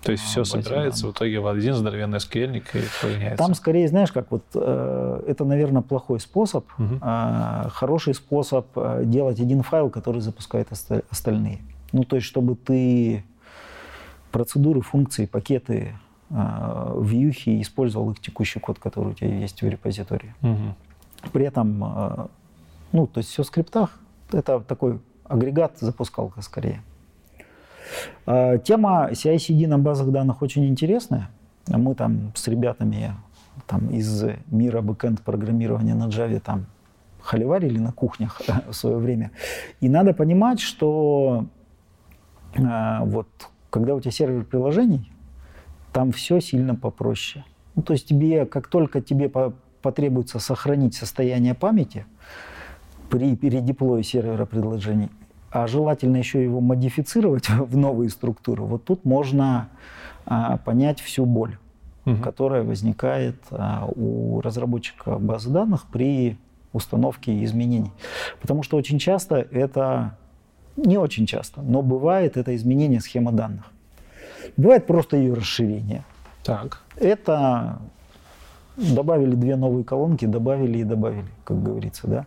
S2: то есть все собирается в итоге в один здоровенный SQL и поменяется.
S1: Там скорее, знаешь, как вот э, это, наверное, плохой способ. Угу. Э, хороший способ э, делать один файл, который запускает остальные. Ну, то есть, чтобы ты процедуры, функции, пакеты, э, вьюхи использовал их текущий код, который у тебя есть в репозитории. Угу. При этом, э, ну, то есть все в скриптах. Это такой агрегат, запускалка скорее. Э, тема CI-CD на базах данных очень интересная. Мы там с ребятами там, из мира бэкэнд программирования на Java там холиварили на кухнях в свое время. И надо понимать, что а, вот когда у тебя сервер приложений, там все сильно попроще. Ну, то есть тебе, как только тебе по потребуется сохранить состояние памяти при передеплое сервера приложений, а желательно еще его модифицировать в новые структуры, вот тут можно а, понять всю боль, угу. которая возникает а, у разработчика базы данных при установке изменений. Потому что очень часто это не очень часто, но бывает это изменение схемы данных. Бывает просто ее расширение.
S2: Так.
S1: Это добавили две новые колонки, добавили и добавили, как говорится, да.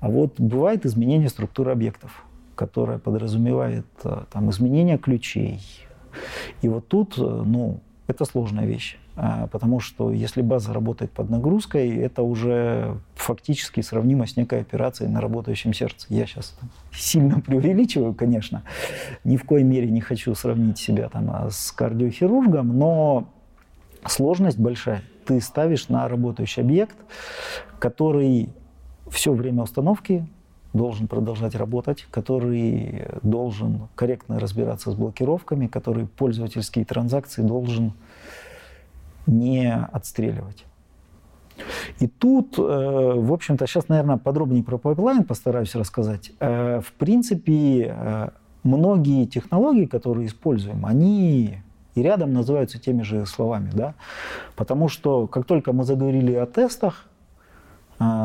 S1: А вот бывает изменение структуры объектов, которое подразумевает э, там, изменение ключей. И вот тут, э, ну, это сложная вещь. А, потому что если база работает под нагрузкой, это уже фактически сравнимо с некой операцией на работающем сердце. Я сейчас сильно преувеличиваю, конечно. Ни в коей мере не хочу сравнить себя там а, с кардиохирургом, но сложность большая. Ты ставишь на работающий объект, который все время установки должен продолжать работать, который должен корректно разбираться с блокировками, который пользовательские транзакции должен не отстреливать. И тут, э, в общем-то, сейчас, наверное, подробнее про pipeline постараюсь рассказать. Э, в принципе, э, многие технологии, которые используем, они и рядом называются теми же словами, да, потому что как только мы заговорили о тестах,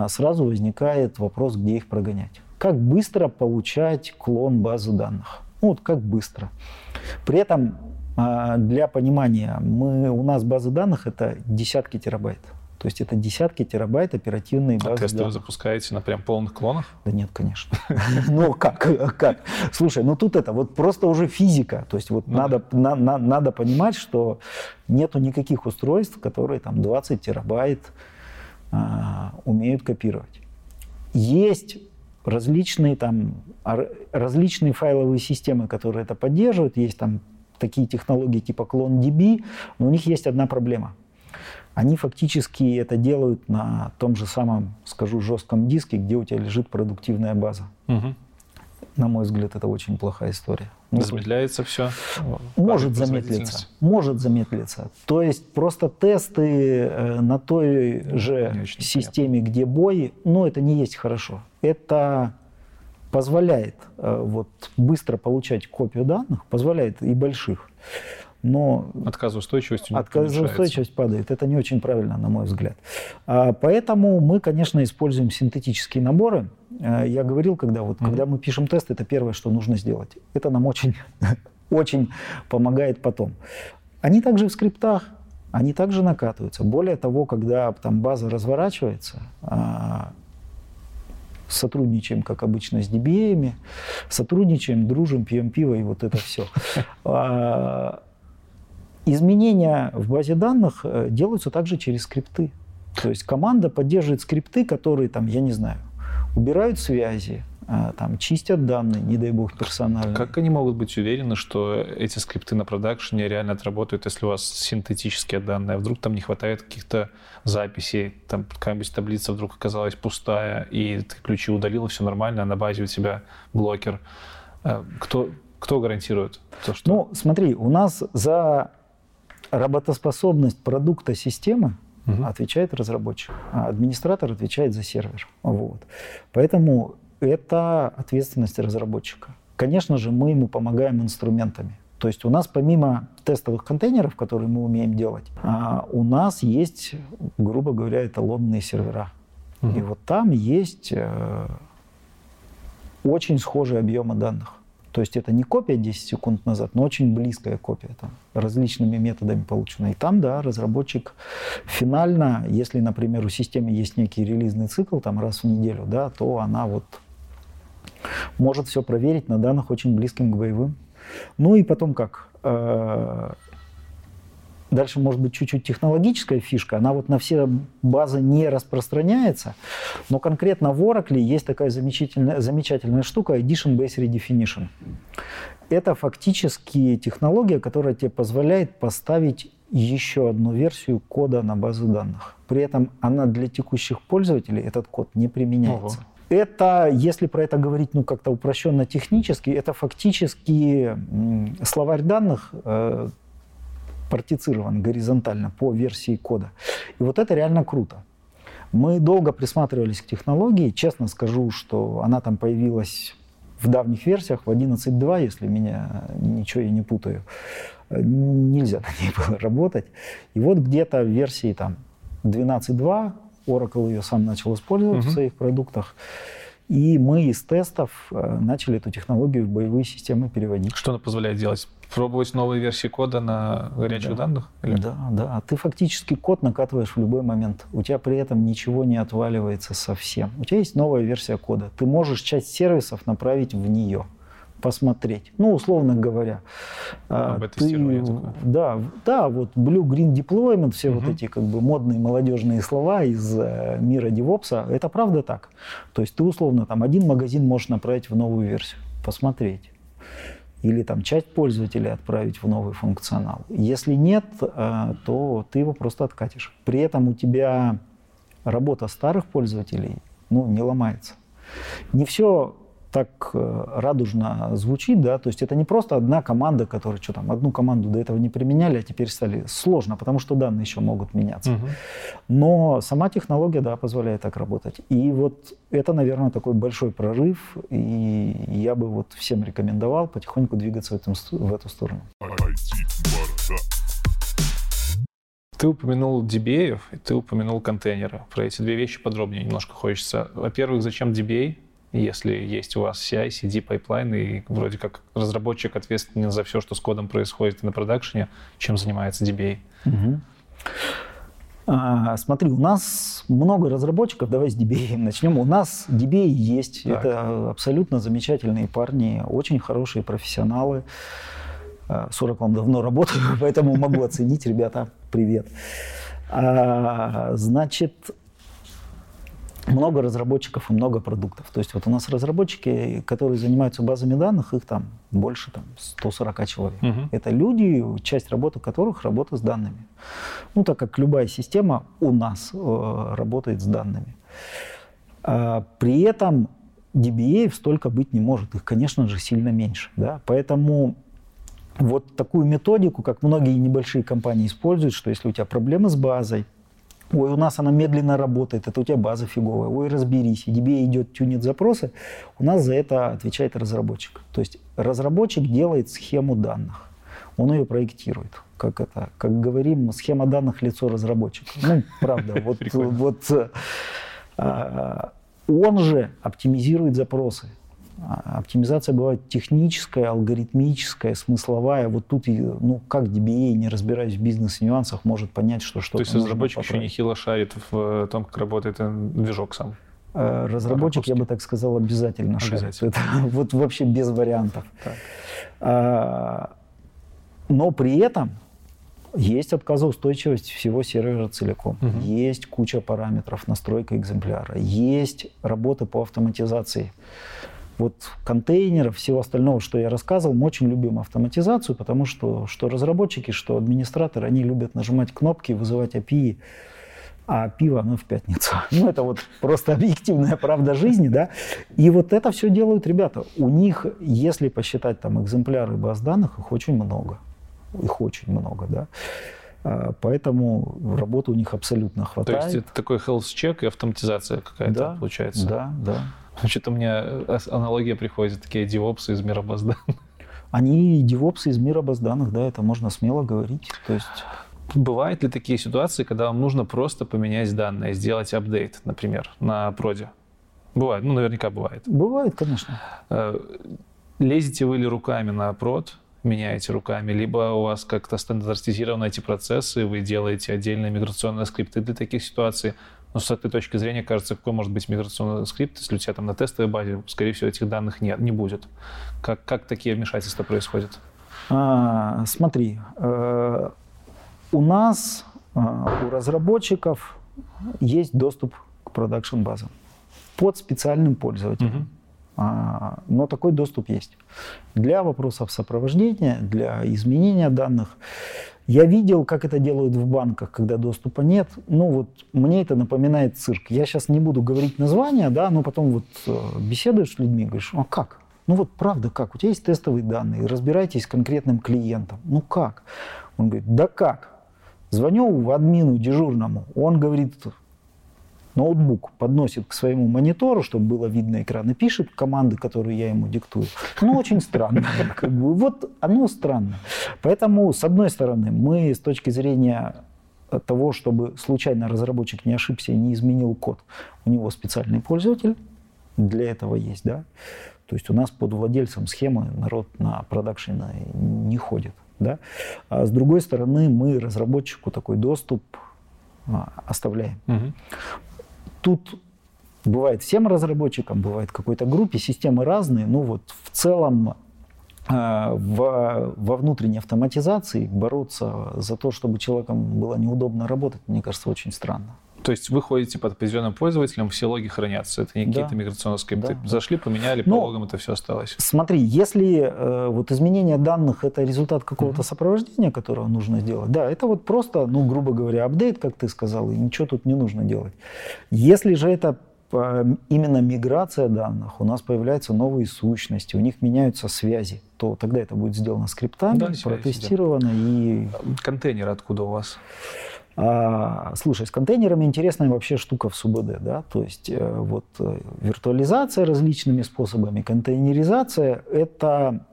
S1: сразу возникает вопрос, где их прогонять. Как быстро получать клон базы данных? Ну вот как быстро. При этом для понимания, мы, у нас база данных это десятки терабайт. То есть это десятки терабайт оперативной базы. А
S2: тесты данных. вы запускаете на прям полных клонах?
S1: Да нет, конечно. Ну как, как? Слушай, ну тут это вот просто уже физика. То есть вот ну надо, надо понимать, что нету никаких устройств, которые там 20 терабайт а, умеют копировать. Есть различные там различные файловые системы, которые это поддерживают. Есть там такие технологии типа CloneDB, но у них есть одна проблема – они фактически это делают на том же самом, скажу, жестком диске, где у тебя лежит продуктивная база. Угу. На мой взгляд, это очень плохая история.
S2: Ну, Замедляется все?
S1: Может замедлиться. Может замедлиться. То есть просто тесты э, на той же системе, понятно. где бой, ну, это не есть хорошо. Это позволяет э, вот, быстро получать копию данных, позволяет и больших но
S2: отказоустойчивость
S1: отказоустойчивость падает. Это не очень правильно, на мой взгляд. А, поэтому мы, конечно, используем синтетические наборы. А, я говорил, когда вот, mm-hmm. когда мы пишем тест, это первое, что нужно сделать. Это нам очень, очень помогает потом. Они также в скриптах, они также накатываются. Более того, когда там база разворачивается, а, сотрудничаем, как обычно, с DBA, сотрудничаем, дружим, пьем пиво и вот это все. Изменения в базе данных э, делаются также через скрипты. То есть команда поддерживает скрипты, которые, там, я не знаю, убирают связи, э, там, чистят данные, не дай бог, персонально.
S2: Как они могут быть уверены, что эти скрипты на продакшене реально отработают, если у вас синтетические данные, а вдруг там не хватает каких-то записей, там какая-нибудь таблица вдруг оказалась пустая, и ты ключи удалил, все нормально, а на базе у тебя блокер. Э, кто, кто гарантирует
S1: то, что... Ну, смотри, у нас за работоспособность продукта системы угу. отвечает разработчик, а администратор отвечает за сервер. Вот. Поэтому это ответственность разработчика. Конечно же, мы ему помогаем инструментами. То есть у нас помимо тестовых контейнеров, которые мы умеем делать, а, у нас есть, грубо говоря, эталонные сервера. Угу. И вот там есть э, очень схожие объемы данных. То есть это не копия 10 секунд назад, но очень близкая копия, там, различными методами получена. И там, да, разработчик финально, если, например, у системы есть некий релизный цикл, там раз в неделю, да, то она вот может все проверить на данных очень близким к боевым. Ну и потом как? Дальше может быть чуть-чуть технологическая фишка, она вот на все базы не распространяется, но конкретно в Oracle есть такая замечательная, замечательная штука Edition Base Redefinition. Это фактически технология, которая тебе позволяет поставить еще одну версию кода на базу данных. При этом она для текущих пользователей, этот код не применяется. Ого. Это, если про это говорить ну, как-то упрощенно технически, это фактически словарь данных э, партицирован горизонтально по версии кода. И вот это реально круто. Мы долго присматривались к технологии. Честно скажу, что она там появилась в давних версиях, в 11.2, если меня ничего я не путаю. Нельзя на ней было работать. И вот где-то в версии там 12.2 Oracle ее сам начал использовать угу. в своих продуктах. И мы из тестов э, начали эту технологию в боевые системы переводить.
S2: Что она позволяет делать? Пробовать новые версии кода на горячих
S1: да.
S2: данных?
S1: Или? Да, да. Ты фактически код накатываешь в любой момент. У тебя при этом ничего не отваливается совсем. У тебя есть новая версия кода. Ты можешь часть сервисов направить в нее посмотреть. Ну, условно говоря.
S2: А, ты,
S1: да, да, вот Blue Green Deployment, все угу. вот эти как бы модные молодежные слова из э, мира DevOps, это правда так. То есть ты условно там один магазин можешь направить в новую версию, посмотреть. Или там часть пользователей отправить в новый функционал. Если нет, э, то ты его просто откатишь. При этом у тебя работа старых пользователей ну, не ломается. Не все так э, радужно звучит, да, то есть это не просто одна команда, которая что там, одну команду до этого не применяли, а теперь стали сложно, потому что данные еще могут меняться. Угу. Но сама технология, да, позволяет так работать. И вот это, наверное, такой большой прорыв, и я бы вот всем рекомендовал потихоньку двигаться в, этом, в эту сторону.
S2: Ты упомянул DBA, и ты упомянул контейнеры. Про эти две вещи подробнее немножко хочется. Во-первых, зачем DBA? Если есть у вас CI, CD pipeline, и вроде как разработчик ответственен за все, что с кодом происходит на production е, чем занимается DBA. Угу.
S1: А, смотри, у нас много разработчиков, давай с DBA начнем. У нас DBA есть, так. это абсолютно замечательные парни, очень хорошие профессионалы. 40 а, вам давно работаю, поэтому могу оценить, ребята, привет. А, значит, много разработчиков и много продуктов. То есть вот у нас разработчики, которые занимаются базами данных, их там больше там, 140 человек. Угу. Это люди, часть работы которых работа с данными. Ну, так как любая система у нас э, работает с данными. А, при этом DBA столько быть не может. Их, конечно же, сильно меньше. Да? Поэтому вот такую методику, как многие небольшие компании используют, что если у тебя проблемы с базой, Ой, у нас она медленно работает, это у тебя база фиговая. Ой, разберись. DBA идет, тюнит запросы. У нас за это отвечает разработчик. То есть разработчик делает схему данных. Он ее проектирует. Как это, как говорим, схема данных лицо разработчика. Ну, правда, вот, вот а, он же оптимизирует запросы. Оптимизация бывает техническая, алгоритмическая, смысловая. Вот тут, ну, как DBA, не разбираясь в бизнес-нюансах, может понять, что что-то
S2: То есть разработчик еще нехило шарит в том, как работает движок сам?
S1: Э, разработчик, я бы так сказал, обязательно, обязательно. шарит. Это, вот вообще без вариантов. Так. А, но при этом есть отказоустойчивость всего сервера целиком. Угу. Есть куча параметров, настройка экземпляра. Есть работы по автоматизации вот контейнеров, всего остального, что я рассказывал, мы очень любим автоматизацию, потому что что разработчики, что администраторы, они любят нажимать кнопки, вызывать API, а пиво, оно в пятницу. Ну, это вот просто объективная правда жизни, да. И вот это все делают ребята. У них, если посчитать там экземпляры баз данных, их очень много. Их очень много, да. А, поэтому работы у них абсолютно хватает.
S2: То есть это такой health check и автоматизация какая-то да, получается?
S1: Да, да.
S2: Что-то у меня э, аналогия приходит, такие девопсы из мира баз данных.
S1: Они девопсы из мира баз данных, да, это можно смело говорить. То есть...
S2: Бывают ли такие ситуации, когда вам нужно просто поменять данные, сделать апдейт, например, на проде? Бывает, ну, наверняка бывает.
S1: Бывает, конечно.
S2: Э, лезете вы ли руками на прод, меняете руками, либо у вас как-то стандартизированы эти процессы, вы делаете отдельные миграционные скрипты для таких ситуаций, но с этой точки зрения, кажется, какой может быть миграционный скрипт, если у тебя там на тестовой базе, скорее всего, этих данных нет, не будет. Как, как такие вмешательства происходят?
S1: А, смотри, э, у нас, э, у разработчиков есть доступ к продакшн базам под специальным пользователем. Угу. А, но такой доступ есть. Для вопросов сопровождения, для изменения данных. Я видел, как это делают в банках, когда доступа нет. Ну вот мне это напоминает цирк. Я сейчас не буду говорить название, да, но потом вот э, беседуешь с людьми, говоришь, а как? Ну вот правда как? У тебя есть тестовые данные, разбирайтесь с конкретным клиентом. Ну как? Он говорит, да как? Звоню в админу дежурному, он говорит, ноутбук подносит к своему монитору, чтобы было видно экран, и пишет команды, которые я ему диктую. Ну, очень странно. Как бы, вот оно странно. Поэтому, с одной стороны, мы с точки зрения того, чтобы случайно разработчик не ошибся и не изменил код, у него специальный пользователь для этого есть, да. То есть у нас под владельцем схемы народ на продакшене не ходит, да. А с другой стороны, мы разработчику такой доступ а, оставляем. Угу. Тут бывает всем разработчикам, бывает какой-то группе, системы разные, ну вот в целом э, в, во внутренней автоматизации бороться за то, чтобы человеком было неудобно работать, мне кажется, очень странно.
S2: То есть вы ходите под определенным пользователем, все логи хранятся. Это не какие-то миграционные скрипты. Да. Зашли, поменяли, по Но, ну, логам это все осталось.
S1: Смотри, если э, вот изменение данных это результат какого-то mm-hmm. сопровождения, которое нужно сделать, да, это вот просто, ну, грубо говоря, апдейт, как ты сказал, и ничего тут не нужно делать. Если же это именно миграция данных, у нас появляются новые сущности, у них меняются связи, то тогда это будет сделано скриптами, да, протестировано и...
S2: Контейнеры откуда у вас?
S1: А, слушай, с контейнерами интересная вообще штука в СУБД, да, то есть э, вот э, виртуализация различными способами, контейнеризация – это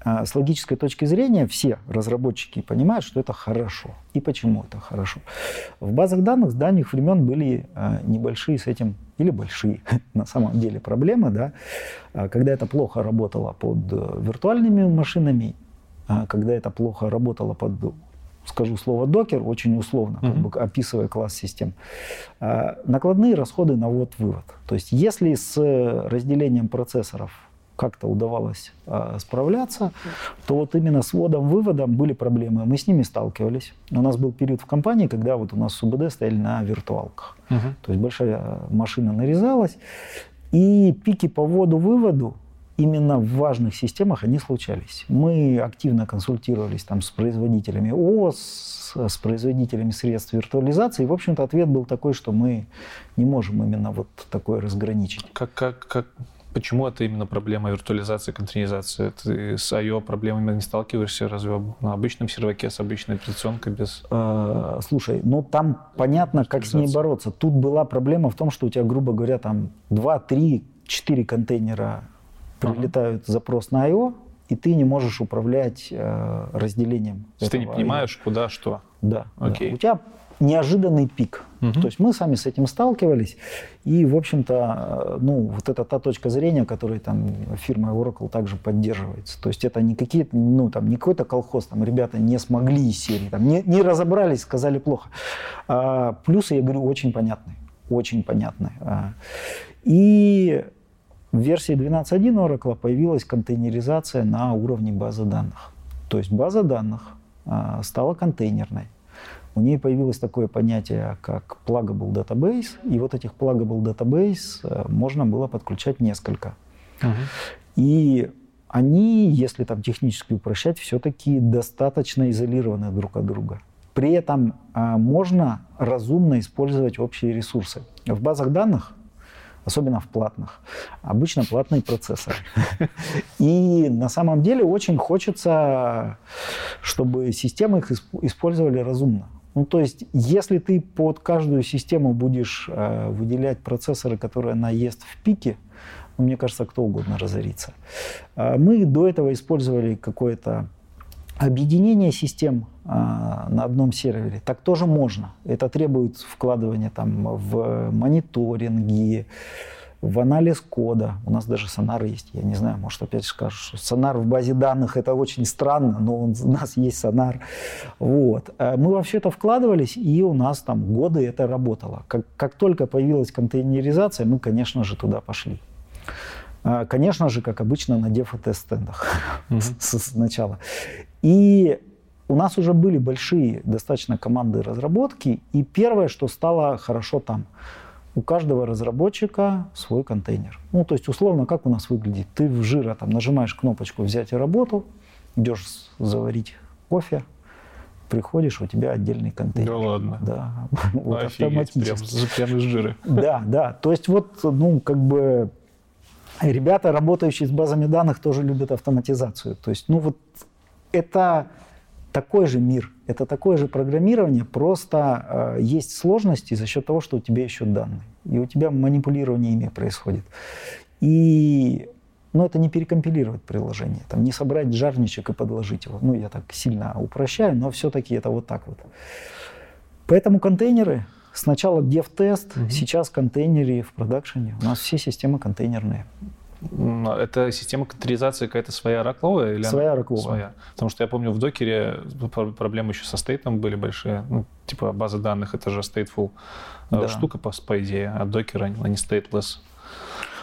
S1: а, с логической точки зрения все разработчики понимают, что это хорошо. И почему это хорошо? В базах данных с давних времен были а, небольшие с этим, или большие на самом деле проблемы, да, а, когда это плохо работало под э, виртуальными машинами, когда это плохо работало под скажу слово докер, очень условно, как бы описывая класс систем. Накладные расходы на ввод-вывод. То есть если с разделением процессоров как-то удавалось э, справляться, то вот именно с вводом-выводом были проблемы. Мы с ними сталкивались. У нас был период в компании, когда вот у нас СУБД стояли на виртуалках. Угу. То есть большая машина нарезалась, и пики по вводу-выводу именно в важных системах они случались. Мы активно консультировались там с производителями ОС, с производителями средств виртуализации. И, в общем-то, ответ был такой, что мы не можем именно вот такое разграничить.
S2: Как, как, как, Почему это именно проблема виртуализации, контейнеризации? Ты с I.O. проблемами не сталкиваешься разве на обычном серваке с обычной операционкой без...
S1: Э, слушай, ну там понятно, как с ней бороться. Тут была проблема в том, что у тебя, грубо говоря, там 2, 3, 4 контейнера прилетают ага. запрос на I.O., и ты не можешь управлять э, разделением.
S2: То есть ты не понимаешь, куда что?
S1: Да. Окей. Да. У тебя неожиданный пик. Угу. То есть мы сами с этим сталкивались, и, в общем-то, ну, вот это та точка зрения, которую там фирма Oracle также поддерживается. То есть это не какие-то, ну, там, не какой-то колхоз, там, ребята не смогли из серии, там, не, не разобрались, сказали плохо. А, плюсы, я говорю, очень понятные, очень понятные. А, и в версии 12.1 Oracle появилась контейнеризация на уровне базы данных. То есть база данных а, стала контейнерной у нее появилось такое понятие, как pluggable database, и вот этих pluggable database э, можно было подключать несколько. Uh-huh. И они, если там технически упрощать, все-таки достаточно изолированы друг от друга. При этом а, можно разумно использовать общие ресурсы. В базах данных, особенно в платных, обычно платные процессоры. И на самом деле очень хочется, чтобы системы их использовали разумно. Ну, то есть, если ты под каждую систему будешь э, выделять процессоры, которые она ест в пике, ну, мне кажется, кто угодно разорится. Э, мы до этого использовали какое-то объединение систем э, на одном сервере. Так тоже можно. Это требует вкладывания там, в мониторинги, в анализ кода. У нас даже сонар есть. Я не знаю, может, опять скажешь, что сонар в базе данных это очень странно, но у нас есть сонар. Вот. Э, мы во все это вкладывались, и у нас там годы это работало. Как, как только появилась контейнеризация, мы, конечно же, туда пошли. Э, конечно же, как обычно, на дефо-тест-стендах mm-hmm. сначала. И у нас уже были большие достаточно команды разработки, и первое, что стало хорошо там – у каждого разработчика свой контейнер. Ну, то есть, условно, как у нас выглядит? Ты в жира там нажимаешь кнопочку «Взять и работу», идешь заварить кофе, приходишь, у тебя отдельный контейнер.
S2: Да ладно?
S1: Да,
S2: вот автоматически. Прям, прям из жира.
S1: Да, да. То есть вот, ну, как бы ребята, работающие с базами данных, тоже любят автоматизацию. То есть, ну, вот это такой же мир, это такое же программирование, просто э, есть сложности за счет того, что у тебя еще данные. И у тебя манипулирование ими происходит. И ну, это не перекомпилировать приложение, там, не собрать жарничек и подложить его. Ну, я так сильно упрощаю, но все-таки это вот так вот. Поэтому контейнеры, сначала дев-тест, угу. сейчас контейнеры в продакшене. У нас все системы контейнерные.
S2: Это система контейнеризации какая-то своя ракловая? Или
S1: своя ракловая.
S2: Своя. Потому что я помню, в докере проблемы еще со стейтом были большие. Ну, типа база данных, это же stateful э, да. штука, по, по идее, а докер, а не stateless.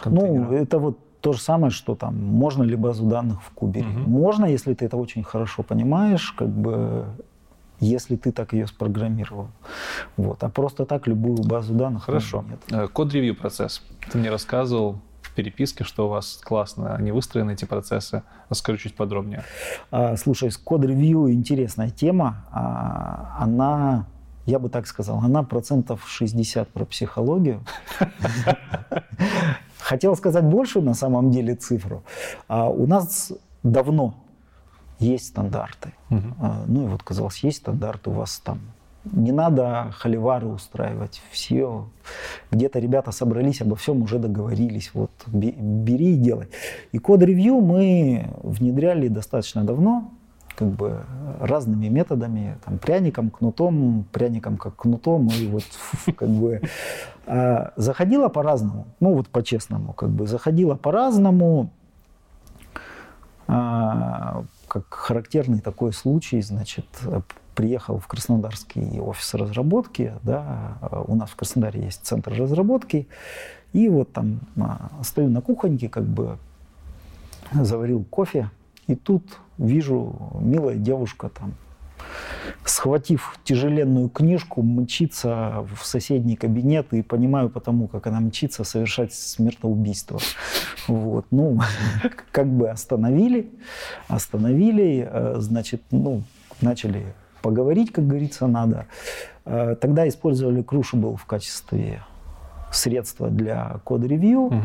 S1: Ну, это вот то же самое, что там, можно ли базу данных в кубере. Угу. Можно, если ты это очень хорошо понимаешь, как бы если ты так ее спрограммировал. Вот. А просто так любую базу данных
S2: Хорошо. Нет. Код-ревью процесс. Ты мне рассказывал, переписке, что у вас классно они выстроены, эти процессы. Расскажи чуть подробнее.
S1: А, слушай, с код-ревью интересная тема. А, она я бы так сказал, она процентов 60 про психологию. Хотел сказать больше на самом деле цифру. А у нас давно есть стандарты. А, ну и вот, казалось, есть стандарты у вас там. Не надо холивары устраивать. Все. Где-то ребята собрались, обо всем уже договорились. Вот бери и делай. И код-ревью мы внедряли достаточно давно как бы разными методами, там, пряником, кнутом, пряником как кнутом, и вот как бы а, заходила по-разному, ну вот по-честному, как бы заходила по-разному, а, как характерный такой случай, значит, приехал в Краснодарский офис разработки, да, у нас в Краснодаре есть центр разработки, и вот там а, стою на кухоньке, как бы заварил кофе, и тут вижу, милая девушка там, схватив тяжеленную книжку, мчится в соседний кабинет, и понимаю потому, как она мчится, совершать смертоубийство. Вот, ну, как бы остановили, остановили, э, значит, ну, начали поговорить, как говорится, надо. Э, тогда использовали Crucible в качестве средства для код-ревью. Угу.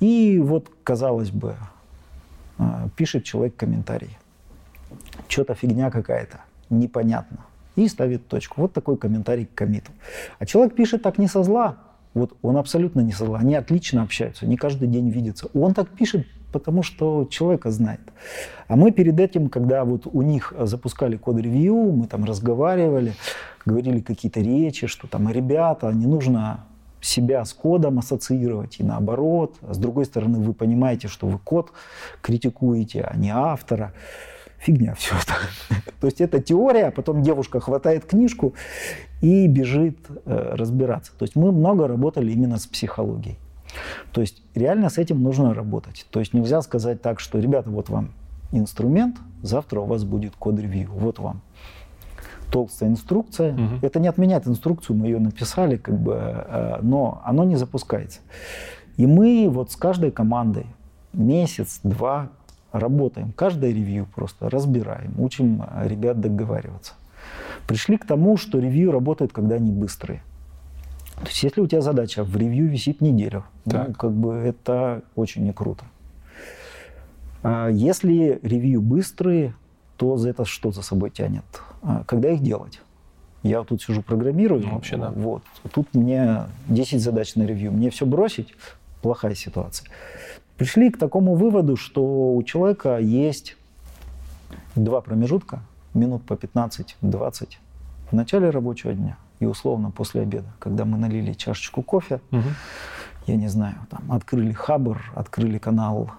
S1: И вот, казалось бы, э, пишет человек комментарий что-то фигня какая-то, непонятно. И ставит точку. Вот такой комментарий к комиту. А человек пишет так не со зла, вот он абсолютно не со зла. Они отлично общаются, не каждый день видятся. Он так пишет, потому что человека знает. А мы перед этим, когда вот у них запускали код-ревью, мы там разговаривали, говорили какие-то речи, что там, ребята, не нужно себя с кодом ассоциировать и наоборот. А с другой стороны, вы понимаете, что вы код критикуете, а не автора фигня все это. То есть это теория, а потом девушка хватает книжку и бежит э, разбираться. То есть мы много работали именно с психологией. То есть реально с этим нужно работать. То есть нельзя сказать так, что, ребята, вот вам инструмент, завтра у вас будет код-ревью, вот вам толстая инструкция. Угу. Это не отменяет инструкцию, мы ее написали, как бы, э, но оно не запускается. И мы вот с каждой командой месяц, два, работаем, каждое ревью просто разбираем, учим э, ребят договариваться. Пришли к тому, что ревью работает, когда они быстрые. То есть если у тебя задача в ревью висит неделю, ну, как бы это очень не круто. А если ревью быстрые, то за это что за собой тянет? А когда их делать? Я тут сижу программирую. Ну, вообще, да. Вот. Тут мне 10 задач на ревью. Мне все бросить? Плохая ситуация пришли к такому выводу, что у человека есть два промежутка, минут по 15-20 в начале рабочего дня и условно после обеда, когда мы налили чашечку кофе, угу. я не знаю, там открыли Хабр, открыли канал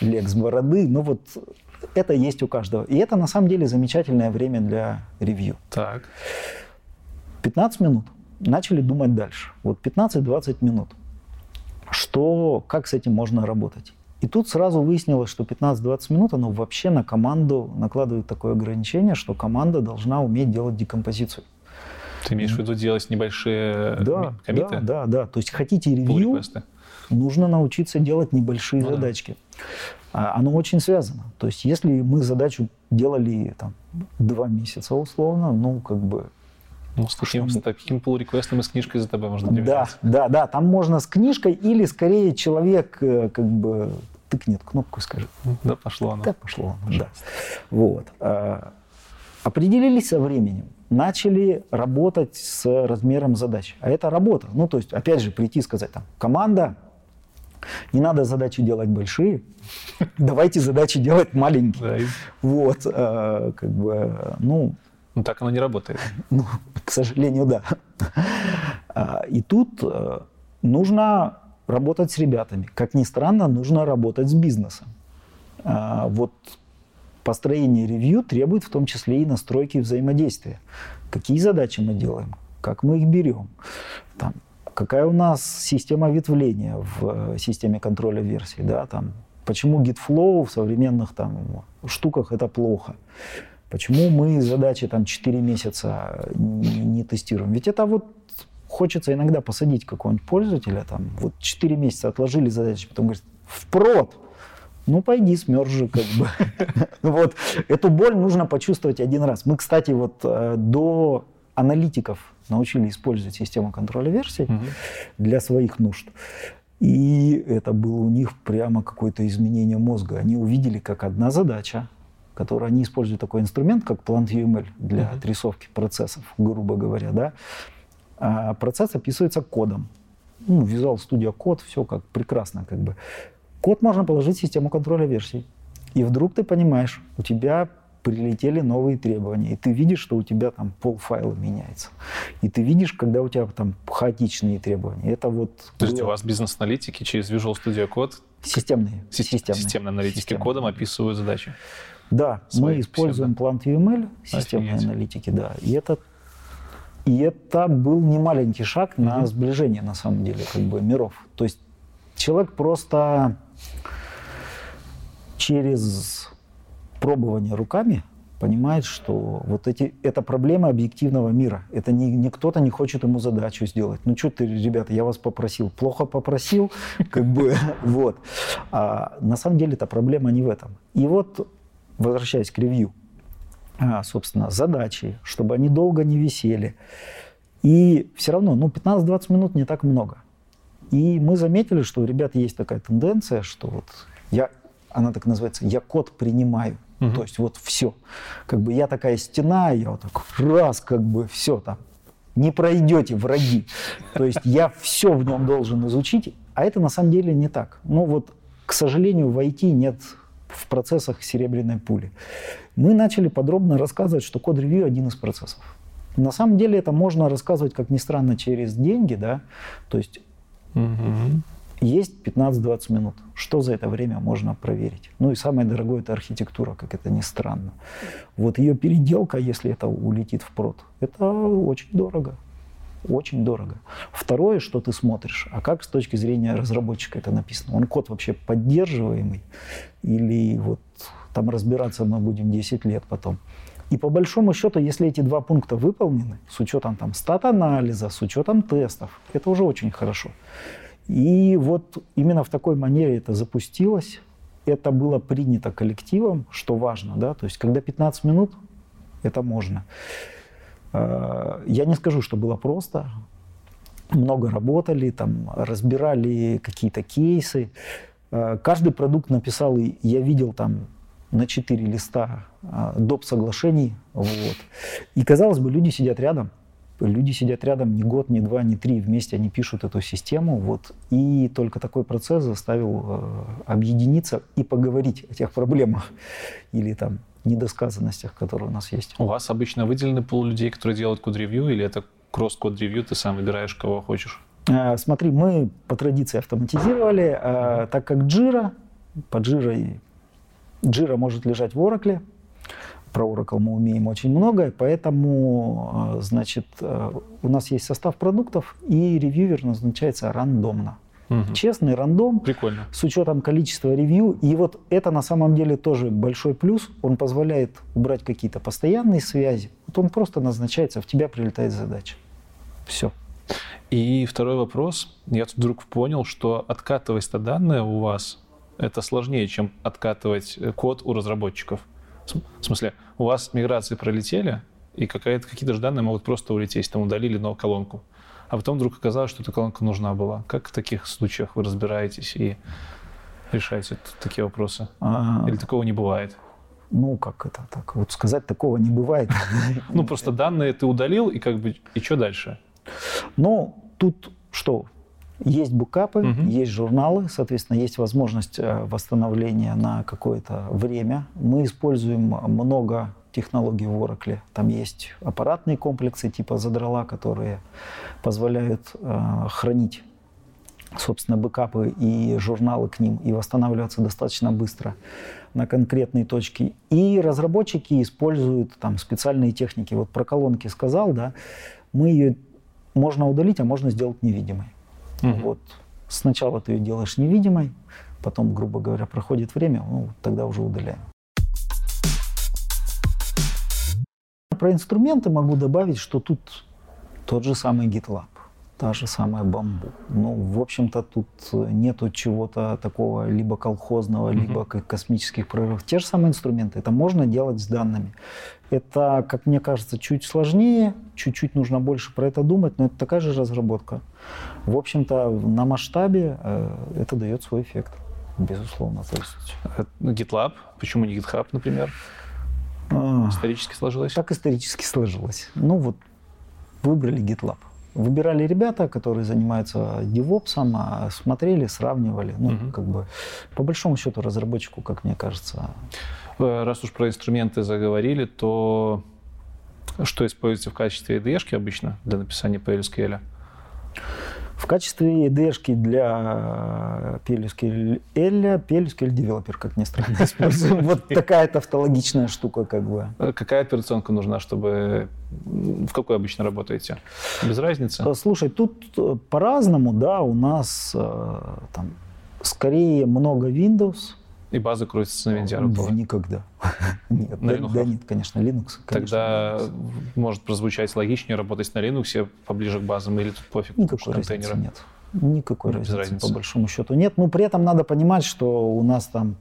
S1: Лекс Бороды, ну вот это есть у каждого. И это на самом деле замечательное время для ревью.
S2: Так.
S1: 15 минут. Начали думать дальше. Вот 15-20 минут что, как с этим можно работать. И тут сразу выяснилось, что 15-20 минут, оно вообще на команду накладывает такое ограничение, что команда должна уметь делать декомпозицию.
S2: Ты имеешь в виду делать небольшие да, комиты?
S1: Да, да, да. То есть хотите ревью, нужно научиться делать небольшие ну, задачки. Да. Оно очень связано. То есть если мы задачу делали там два месяца условно, ну как бы
S2: ну, с таким, с таким pull реквестом и с книжкой за тобой можно
S1: Да, да, да, там можно с книжкой или скорее человек э, как бы тыкнет кнопку и скажет.
S2: Да, пошло оно.
S1: Да, пошло оно, да. Вот. А, определились со временем, начали работать с размером задач. А это работа. Ну, то есть, опять же, прийти и сказать, там, команда, не надо задачи делать большие, давайте задачи делать маленькие. Вот, э, как бы, ну,
S2: ну, так оно не работает.
S1: Ну, к сожалению, да. А, и тут э, нужно работать с ребятами. Как ни странно, нужно работать с бизнесом. А, вот построение ревью требует в том числе и настройки взаимодействия. Какие задачи мы делаем, как мы их берем, там, какая у нас система ветвления в э, системе контроля версий, да, там, почему GitFlow в современных там, штуках это плохо. Почему мы задачи там 4 месяца не, не тестируем? Ведь это вот хочется иногда посадить какого-нибудь пользователя, там, вот 4 месяца отложили задачи, потом говорит, впрод, ну пойди смержи, как бы. Вот, эту боль нужно почувствовать один раз. Мы, кстати, вот э, до аналитиков научили использовать систему контроля версий угу. для своих нужд. И это было у них прямо какое-то изменение мозга. Они увидели, как одна задача, которую они используют такой инструмент, как PlantVML для uh-huh. отрисовки процессов, грубо говоря, да, а процесс описывается кодом. Ну, Visual Studio код, все как прекрасно, как бы. Код можно положить в систему контроля версий. И вдруг ты понимаешь, у тебя прилетели новые требования, и ты видишь, что у тебя там пол файла меняется. И ты видишь, когда у тебя там хаотичные требования. Это вот...
S2: То есть у вас бизнес-аналитики через Visual Studio Code
S1: Системные.
S2: Си- системные. Системные аналитики системные. кодом описывают задачи.
S1: Да, мы используем. Plant UML, системные Офигеть. аналитики, да. И это, и это был немаленький шаг mm-hmm. на сближение, на самом деле, как бы миров. То есть человек просто через пробование руками понимает, что вот эти, это проблема объективного мира. Это не, не кто-то не хочет ему задачу сделать. Ну что ты, ребята, я вас попросил. Плохо попросил, как бы, вот. А на самом деле эта проблема не в этом. И вот, возвращаясь к ревью, а, собственно, задачи, чтобы они долго не висели. И все равно, ну, 15-20 минут не так много. И мы заметили, что у ребят есть такая тенденция, что вот я, она так называется, я код принимаю. Угу. То есть вот все. Как бы я такая стена, я вот так раз, как бы все там. Не пройдете враги. То есть я все в нем должен изучить, а это на самом деле не так. Ну вот, к сожалению, в IT нет в процессах серебряной пули. Мы начали подробно рассказывать, что код-ревью один из процессов. На самом деле это можно рассказывать, как ни странно, через деньги, да, то есть угу. Есть 15-20 минут. Что за это время можно проверить? Ну и самое дорогое – это архитектура, как это ни странно. Вот ее переделка, если это улетит в прод, это очень дорого. Очень дорого. Второе, что ты смотришь, а как с точки зрения разработчика это написано? Он код вообще поддерживаемый? Или вот там разбираться мы будем 10 лет потом? И по большому счету, если эти два пункта выполнены, с учетом там стат-анализа, с учетом тестов, это уже очень хорошо. И вот именно в такой манере это запустилось. Это было принято коллективом, что важно, да, то есть когда 15 минут, это можно. А, я не скажу, что было просто. Много работали, там, разбирали какие-то кейсы. А, каждый продукт написал, и я видел там на 4 листа а, доп. соглашений. Вот. И казалось бы, люди сидят рядом, люди сидят рядом не год, не два, не три, вместе они пишут эту систему, вот, и только такой процесс заставил э, объединиться и поговорить о тех проблемах или там недосказанностях, которые у нас есть.
S2: У вас обычно выделены пол людей, которые делают код-ревью, или это кросс-код-ревью, ты сам выбираешь, кого хочешь?
S1: Э, смотри, мы по традиции автоматизировали, э, так как Jira, под Jira, Jira может лежать в Oracle, про Oracle мы умеем очень много, поэтому, э, значит, у нас есть состав продуктов, и ревьювер назначается рандомно. Угу. Честный рандом
S2: Прикольно.
S1: с учетом количества ревью. И вот это на самом деле тоже большой плюс. Он позволяет убрать какие-то постоянные связи. Вот он просто назначается, в тебя прилетает задача. Все.
S2: И второй вопрос. Я тут вдруг понял, что откатывать данные у вас это сложнее, чем откатывать код у разработчиков. В смысле, у вас миграции пролетели, и какие-то же данные могут просто улететь, там удалили новую колонку. А потом вдруг оказалось, что эта колонка нужна была. Как в таких случаях вы разбираетесь и решаете такие вопросы? А... Или такого не бывает?
S1: Ну, как это так? Вот сказать такого не бывает.
S2: Ну, просто данные ты удалил, и как бы, и что дальше?
S1: Ну, тут что? Есть букапы, угу. есть журналы, соответственно, есть возможность э, восстановления на какое-то время. Мы используем много технологий в Oracle. Там есть аппаратные комплексы типа задрала, которые позволяют э, хранить, собственно, бэкапы и журналы к ним и восстанавливаться достаточно быстро на конкретные точки. И разработчики используют там специальные техники. Вот про колонки сказал, да, мы ее можно удалить, а можно сделать невидимой. Угу. Вот сначала ты ее делаешь невидимой, потом, грубо говоря, проходит время, ну, тогда уже удаляем. Про инструменты могу добавить, что тут тот же самый GitLab. та же самая бамбу. Ну, в общем-то, тут нету чего-то такого либо колхозного, mm-hmm. либо космических прорывов. Те же самые инструменты. Это можно делать с данными. Это, как мне кажется, чуть сложнее, чуть-чуть нужно больше про это думать, но это такая же разработка. В общем-то, на масштабе э, это дает свой эффект, безусловно. То есть...
S2: Э, GitLab, почему не GitHub, например? А, исторически сложилось?
S1: Так исторически сложилось. Ну вот, выбрали GitLab. Выбирали ребята, которые занимаются девопсом, а смотрели, сравнивали. Ну, угу. как бы, по большому счету, разработчику, как мне кажется.
S2: Э, раз уж про инструменты заговорили, то что используется в качестве IDE обычно для написания PLSQL?
S1: В качестве IDE для PLSQL, PLSQL Developer, как ни странно, используем. Вот такая тавтологичная штука как бы.
S2: Э, какая операционка нужна, чтобы... В какой обычно работаете? Без разницы?
S1: Э, слушай, тут э, по-разному, да, у нас там скорее много Windows,
S2: и база крутится на винде
S1: Никогда. Нет, на да, да нет, конечно, Linux.
S2: Конечно, Тогда Linux. может прозвучать логичнее работать на Linux поближе к базам или тут пофиг?
S1: Никакой разницы нет. Никакой Без разницы, разницы, по большому счету нет. Но при этом надо понимать, что у нас там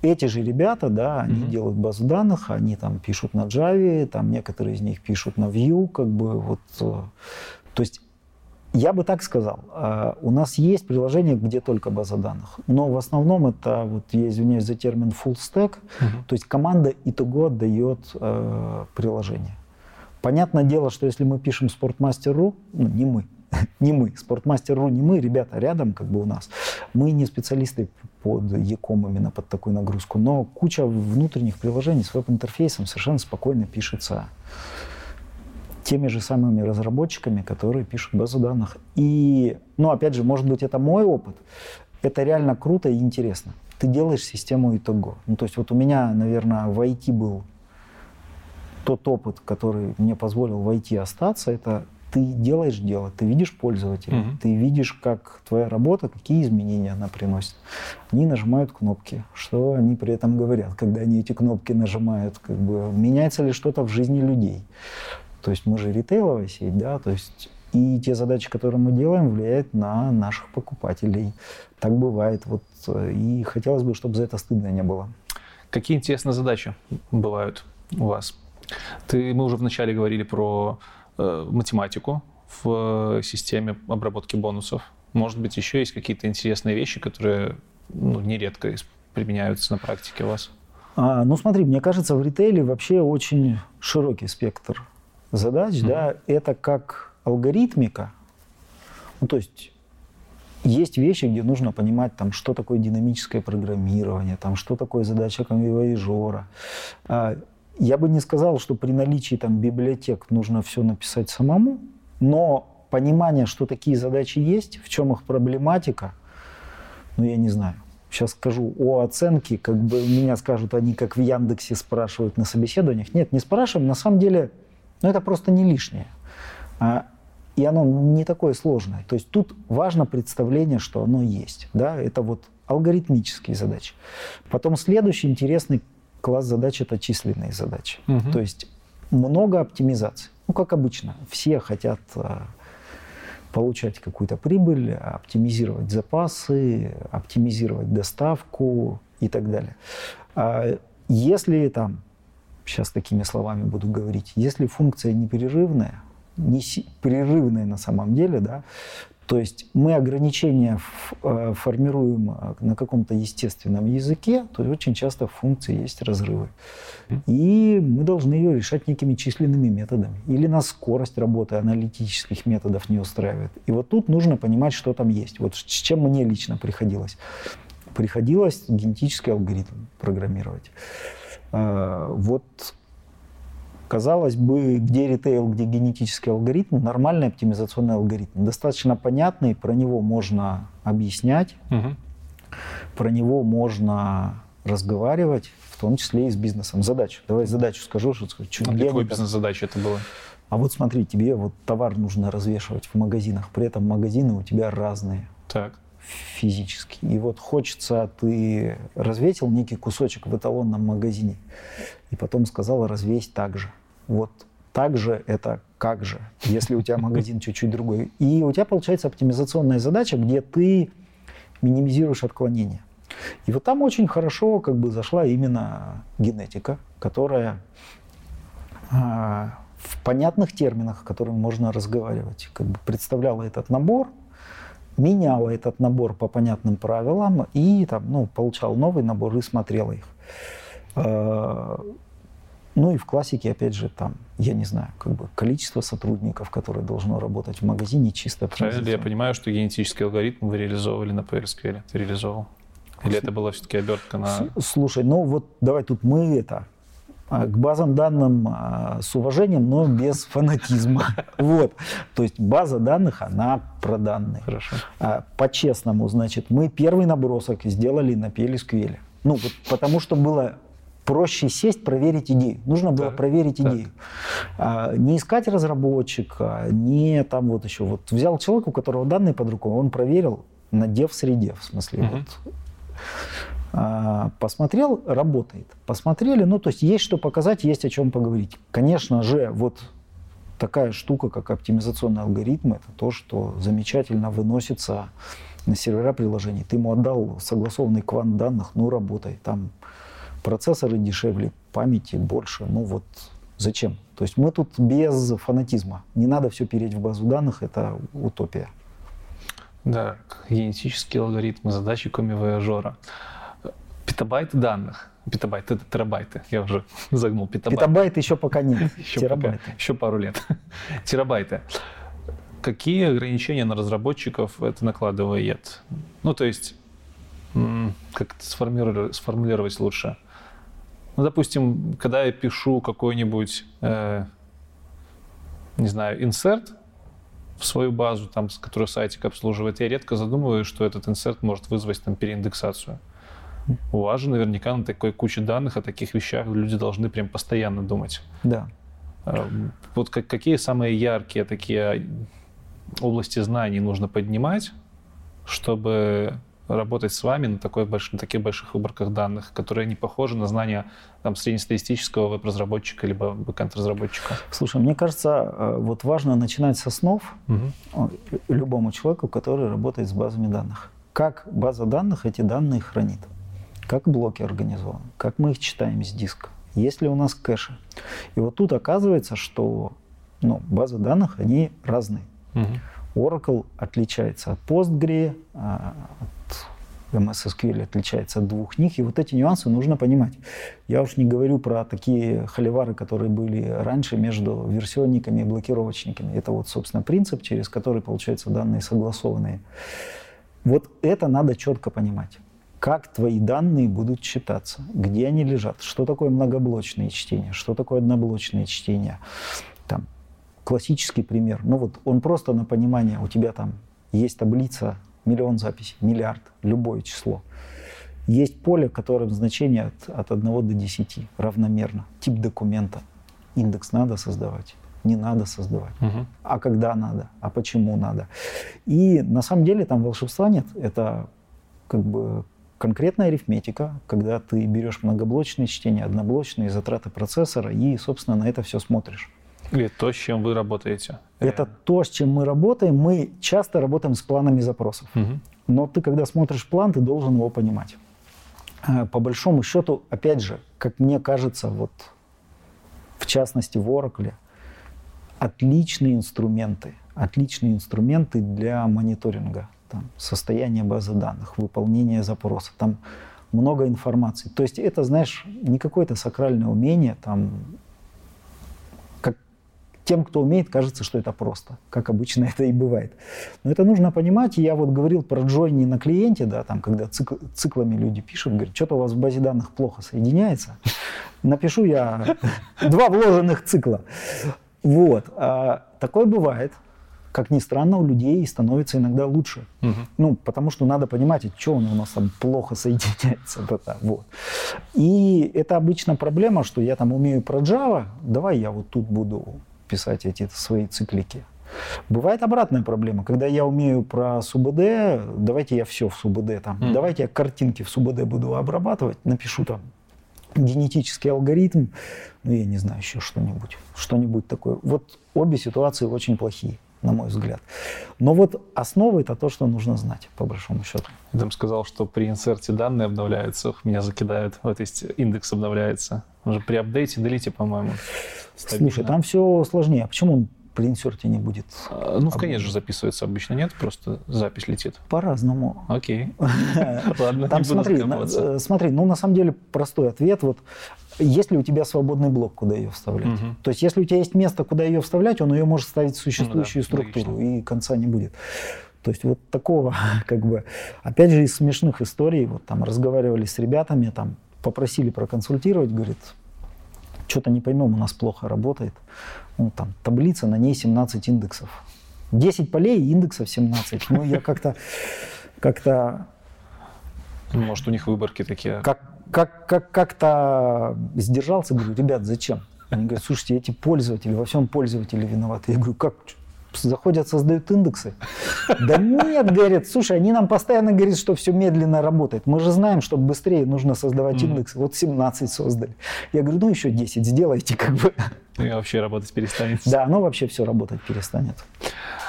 S1: эти же ребята, да, они mm-hmm. делают базу данных, они там пишут на Java, там некоторые из них пишут на Vue, как бы вот. Э, то есть я бы так сказал. А, у нас есть приложение, где только база данных, но в основном это, вот я извиняюсь за термин full stack, uh-huh. то есть команда итого отдает э, приложение. Понятное дело, что если мы пишем Sportmaster.ru, ну, не мы, не мы, Sportmaster.ru не мы, ребята рядом как бы у нас, мы не специалисты под Яком именно под такую нагрузку, но куча внутренних приложений с веб-интерфейсом совершенно спокойно пишется теми же самыми разработчиками, которые пишут базу данных. И, ну, опять же, может быть, это мой опыт. Это реально круто и интересно. Ты делаешь систему итого. Ну, то есть вот у меня, наверное, в IT был тот опыт, который мне позволил в IT остаться, это ты делаешь дело, ты видишь пользователя, mm-hmm. ты видишь, как твоя работа, какие изменения она приносит. Они нажимают кнопки. Что они при этом говорят, когда они эти кнопки нажимают? Как бы, меняется ли что-то в жизни людей? То есть мы же ритейловая сеть, да, то есть и те задачи, которые мы делаем, влияют на наших покупателей. Так бывает. Вот, и хотелось бы, чтобы за это стыдно не было.
S2: Какие интересные задачи бывают у вас? Ты, мы уже вначале говорили про э, математику в э, системе обработки бонусов. Может быть, еще есть какие-то интересные вещи, которые ну, нередко применяются на практике у вас?
S1: А, ну смотри, мне кажется, в ритейле вообще очень широкий спектр задач, mm-hmm. да, это как алгоритмика. Ну, то есть есть вещи, где нужно понимать, там, что такое динамическое программирование, там, что такое задача комбивояжера. А, я бы не сказал, что при наличии там, библиотек нужно все написать самому, но понимание, что такие задачи есть, в чем их проблематика, ну, я не знаю. Сейчас скажу о оценке, как бы меня скажут, они как в Яндексе спрашивают на собеседованиях. Нет, не спрашиваем. На самом деле но это просто не лишнее. А, и оно не такое сложное. То есть тут важно представление, что оно есть. Да? Это вот алгоритмические задачи. Потом следующий интересный класс задач – это численные задачи. Угу. То есть много оптимизаций. Ну, как обычно, все хотят а, получать какую-то прибыль, оптимизировать запасы, оптимизировать доставку и так далее. А если там сейчас такими словами буду говорить, если функция непрерывная, не прерывная на самом деле, да, то есть мы ограничения э, формируем э, на каком-то естественном языке, то очень часто в функции есть разрывы. И мы должны ее решать некими численными методами. Или нас скорость работы аналитических методов не устраивает. И вот тут нужно понимать, что там есть. Вот с чем мне лично приходилось. Приходилось генетический алгоритм программировать. А, вот казалось бы, где ритейл, где генетический алгоритм, нормальный оптимизационный алгоритм. Достаточно понятный, про него можно объяснять, угу. про него можно разговаривать, в том числе и с бизнесом. Задачу. Давай задачу скажу, что
S2: чуть а какой бизнес-задача это было?
S1: А вот смотри, тебе вот товар нужно развешивать в магазинах, при этом магазины у тебя разные.
S2: Так
S1: физически. И вот хочется, ты развесил некий кусочек в эталонном магазине, и потом сказал развесь так же. Вот также это как же, если у тебя магазин чуть-чуть другой. И у тебя получается оптимизационная задача, где ты минимизируешь отклонения. И вот там очень хорошо как бы зашла именно генетика, которая а, в понятных терминах, которыми можно разговаривать, как бы представляла этот набор, меняла этот набор по понятным правилам и там, ну, получал новый набор и смотрела их. А, ну и в классике, опять же, там, я не знаю, как бы количество сотрудников, которые должно работать в магазине, чисто
S2: Правильно я понимаю, что генетический алгоритм вы реализовывали на PLSQL? Ты реализовал? Или это была все-таки обертка на...
S1: Слушай, ну вот давай тут мы это к базам данным а, с уважением, но без фанатизма. Вот. То есть база данных, она про данные.
S2: Хорошо.
S1: А, по-честному, значит, мы первый набросок сделали на PLSQL. Ну, вот потому что было проще сесть, проверить идею. Нужно было так, проверить так. идею. А, не искать разработчика, не там вот еще. Вот взял человека, у которого данные под рукой, он проверил на дев-среде, в смысле. Угу. Вот. А, посмотрел, работает. Посмотрели, ну то есть есть что показать, есть о чем поговорить. Конечно же, вот такая штука, как оптимизационный алгоритм, это то, что замечательно выносится на сервера приложений. Ты ему отдал согласованный квант данных, ну работай. Там процессоры дешевле, памяти больше. Ну вот зачем? То есть мы тут без фанатизма. Не надо все переть в базу данных, это утопия.
S2: Да, генетические алгоритмы, задачи коми-вояжера. Петабайты данных. Петабайты, это терабайты. Я уже загнул.
S1: Петабайты. Петабайты еще пока нет.
S2: еще Терабайты. Пока, еще пару лет. Терабайты. Какие ограничения на разработчиков это накладывает? Ну, то есть, как это сформулировать, сформулировать лучше? Ну, допустим, когда я пишу какой-нибудь, э, не знаю, инсерт в свою базу, там, которую сайтик обслуживает, я редко задумываюсь, что этот инсерт может вызвать там переиндексацию. У вас же наверняка на такой куче данных о таких вещах люди должны прям постоянно думать.
S1: Да.
S2: Э, вот как, какие самые яркие такие области знаний нужно поднимать, чтобы работать с вами на, такой больш... на таких больших выборках данных, которые не похожи на знания там, среднестатистического веб-разработчика либо бэкэнд-разработчика?
S1: Слушай, мне кажется, э, вот важно начинать с основ угу. любому человеку, который работает с базами данных. Как база данных эти данные хранит? Как блоки организованы? Как мы их читаем с диска? Есть ли у нас кэши? И вот тут оказывается, что ну, базы данных, они разные. Угу. Oracle отличается от Postgre, а, от MS SQL отличается от двух них, и вот эти нюансы нужно понимать. Я уж не говорю про такие холивары, которые были раньше между версионниками и блокировочниками. Это вот, собственно, принцип, через который, получаются данные согласованные. Вот это надо четко понимать. Как твои данные будут читаться, где они лежат, что такое многоблочное чтение, что такое одноблочное чтение, там, классический пример. Ну вот он просто на понимание, у тебя там есть таблица, миллион записей, миллиард, любое число. Есть поле, которое значение от, от 1 до 10 равномерно. Тип документа. Индекс надо создавать, не надо создавать. Угу. А когда надо, а почему надо. И на самом деле там волшебства нет. Это как бы конкретная арифметика, когда ты берешь многоблочные чтения, одноблочные затраты процессора и, собственно, на это все смотришь.
S2: И то, с чем вы работаете.
S1: Это то, с чем мы работаем. Мы часто работаем с планами запросов. Угу. Но ты, когда смотришь план, ты должен его понимать. Э, по большому счету, опять же, как мне кажется, вот в частности в Oracle, отличные инструменты, отличные инструменты для мониторинга там, состояния базы данных, выполнения запроса. Там много информации. То есть это, знаешь, не какое-то сакральное умение, там тем, кто умеет, кажется, что это просто, как обычно это и бывает. Но это нужно понимать. Я вот говорил про джойни на клиенте, да, там, когда цикл, циклами люди пишут, говорят, что-то у вас в базе данных плохо соединяется. Напишу я два вложенных цикла. Вот. А такое бывает. Как ни странно, у людей становится иногда лучше. Угу. Ну, потому что надо понимать, что у нас там плохо соединяется. Да, вот. И это обычно проблема, что я там умею про Java, давай я вот тут буду писать эти свои циклики. Бывает обратная проблема, когда я умею про СУБД, давайте я все в СУБД там, mm. давайте я картинки в СУБД буду обрабатывать, напишу там генетический алгоритм, ну, я не знаю, еще что-нибудь, что-нибудь такое. Вот обе ситуации очень плохие на мой взгляд. Но вот основа это то, что нужно знать, по большому счету.
S2: Я там сказал, что при инсерте данные обновляются, меня закидают, вот есть индекс обновляется. Уже при апдейте, делите, по-моему.
S1: Стабильно. Слушай, там все сложнее. А почему он при инсерте не будет?
S2: А, ну, в конец же записывается обычно, нет? Просто запись летит.
S1: По-разному.
S2: Окей. Ладно,
S1: Там смотри, э, смотри, ну, на самом деле, простой ответ. Вот если у тебя свободный блок, куда ее вставлять. Угу. То есть, если у тебя есть место, куда ее вставлять, он ее может ставить в существующую ну, да, структуру, логично. и конца не будет. То есть вот такого, как бы, опять же, из смешных историй, вот там разговаривали с ребятами, там попросили проконсультировать, говорит, что-то не поймем, у нас плохо работает. Ну, там таблица, на ней 17 индексов. 10 полей, индексов 17. Ну, я как-то как-то
S2: может, у них выборки такие.
S1: Как, как, как, как-то сдержался, говорю, ребят, зачем? Они говорят, слушайте, эти пользователи, во всем пользователи виноваты. Я говорю, как? Заходят, создают индексы. Да нет, говорят, слушай, они нам постоянно говорят, что все медленно работает. Мы же знаем, что быстрее нужно создавать индексы. Вот 17 создали. Я говорю, ну еще 10 сделайте, как бы.
S2: И вообще работать перестанет.
S1: Да, оно вообще все работать перестанет.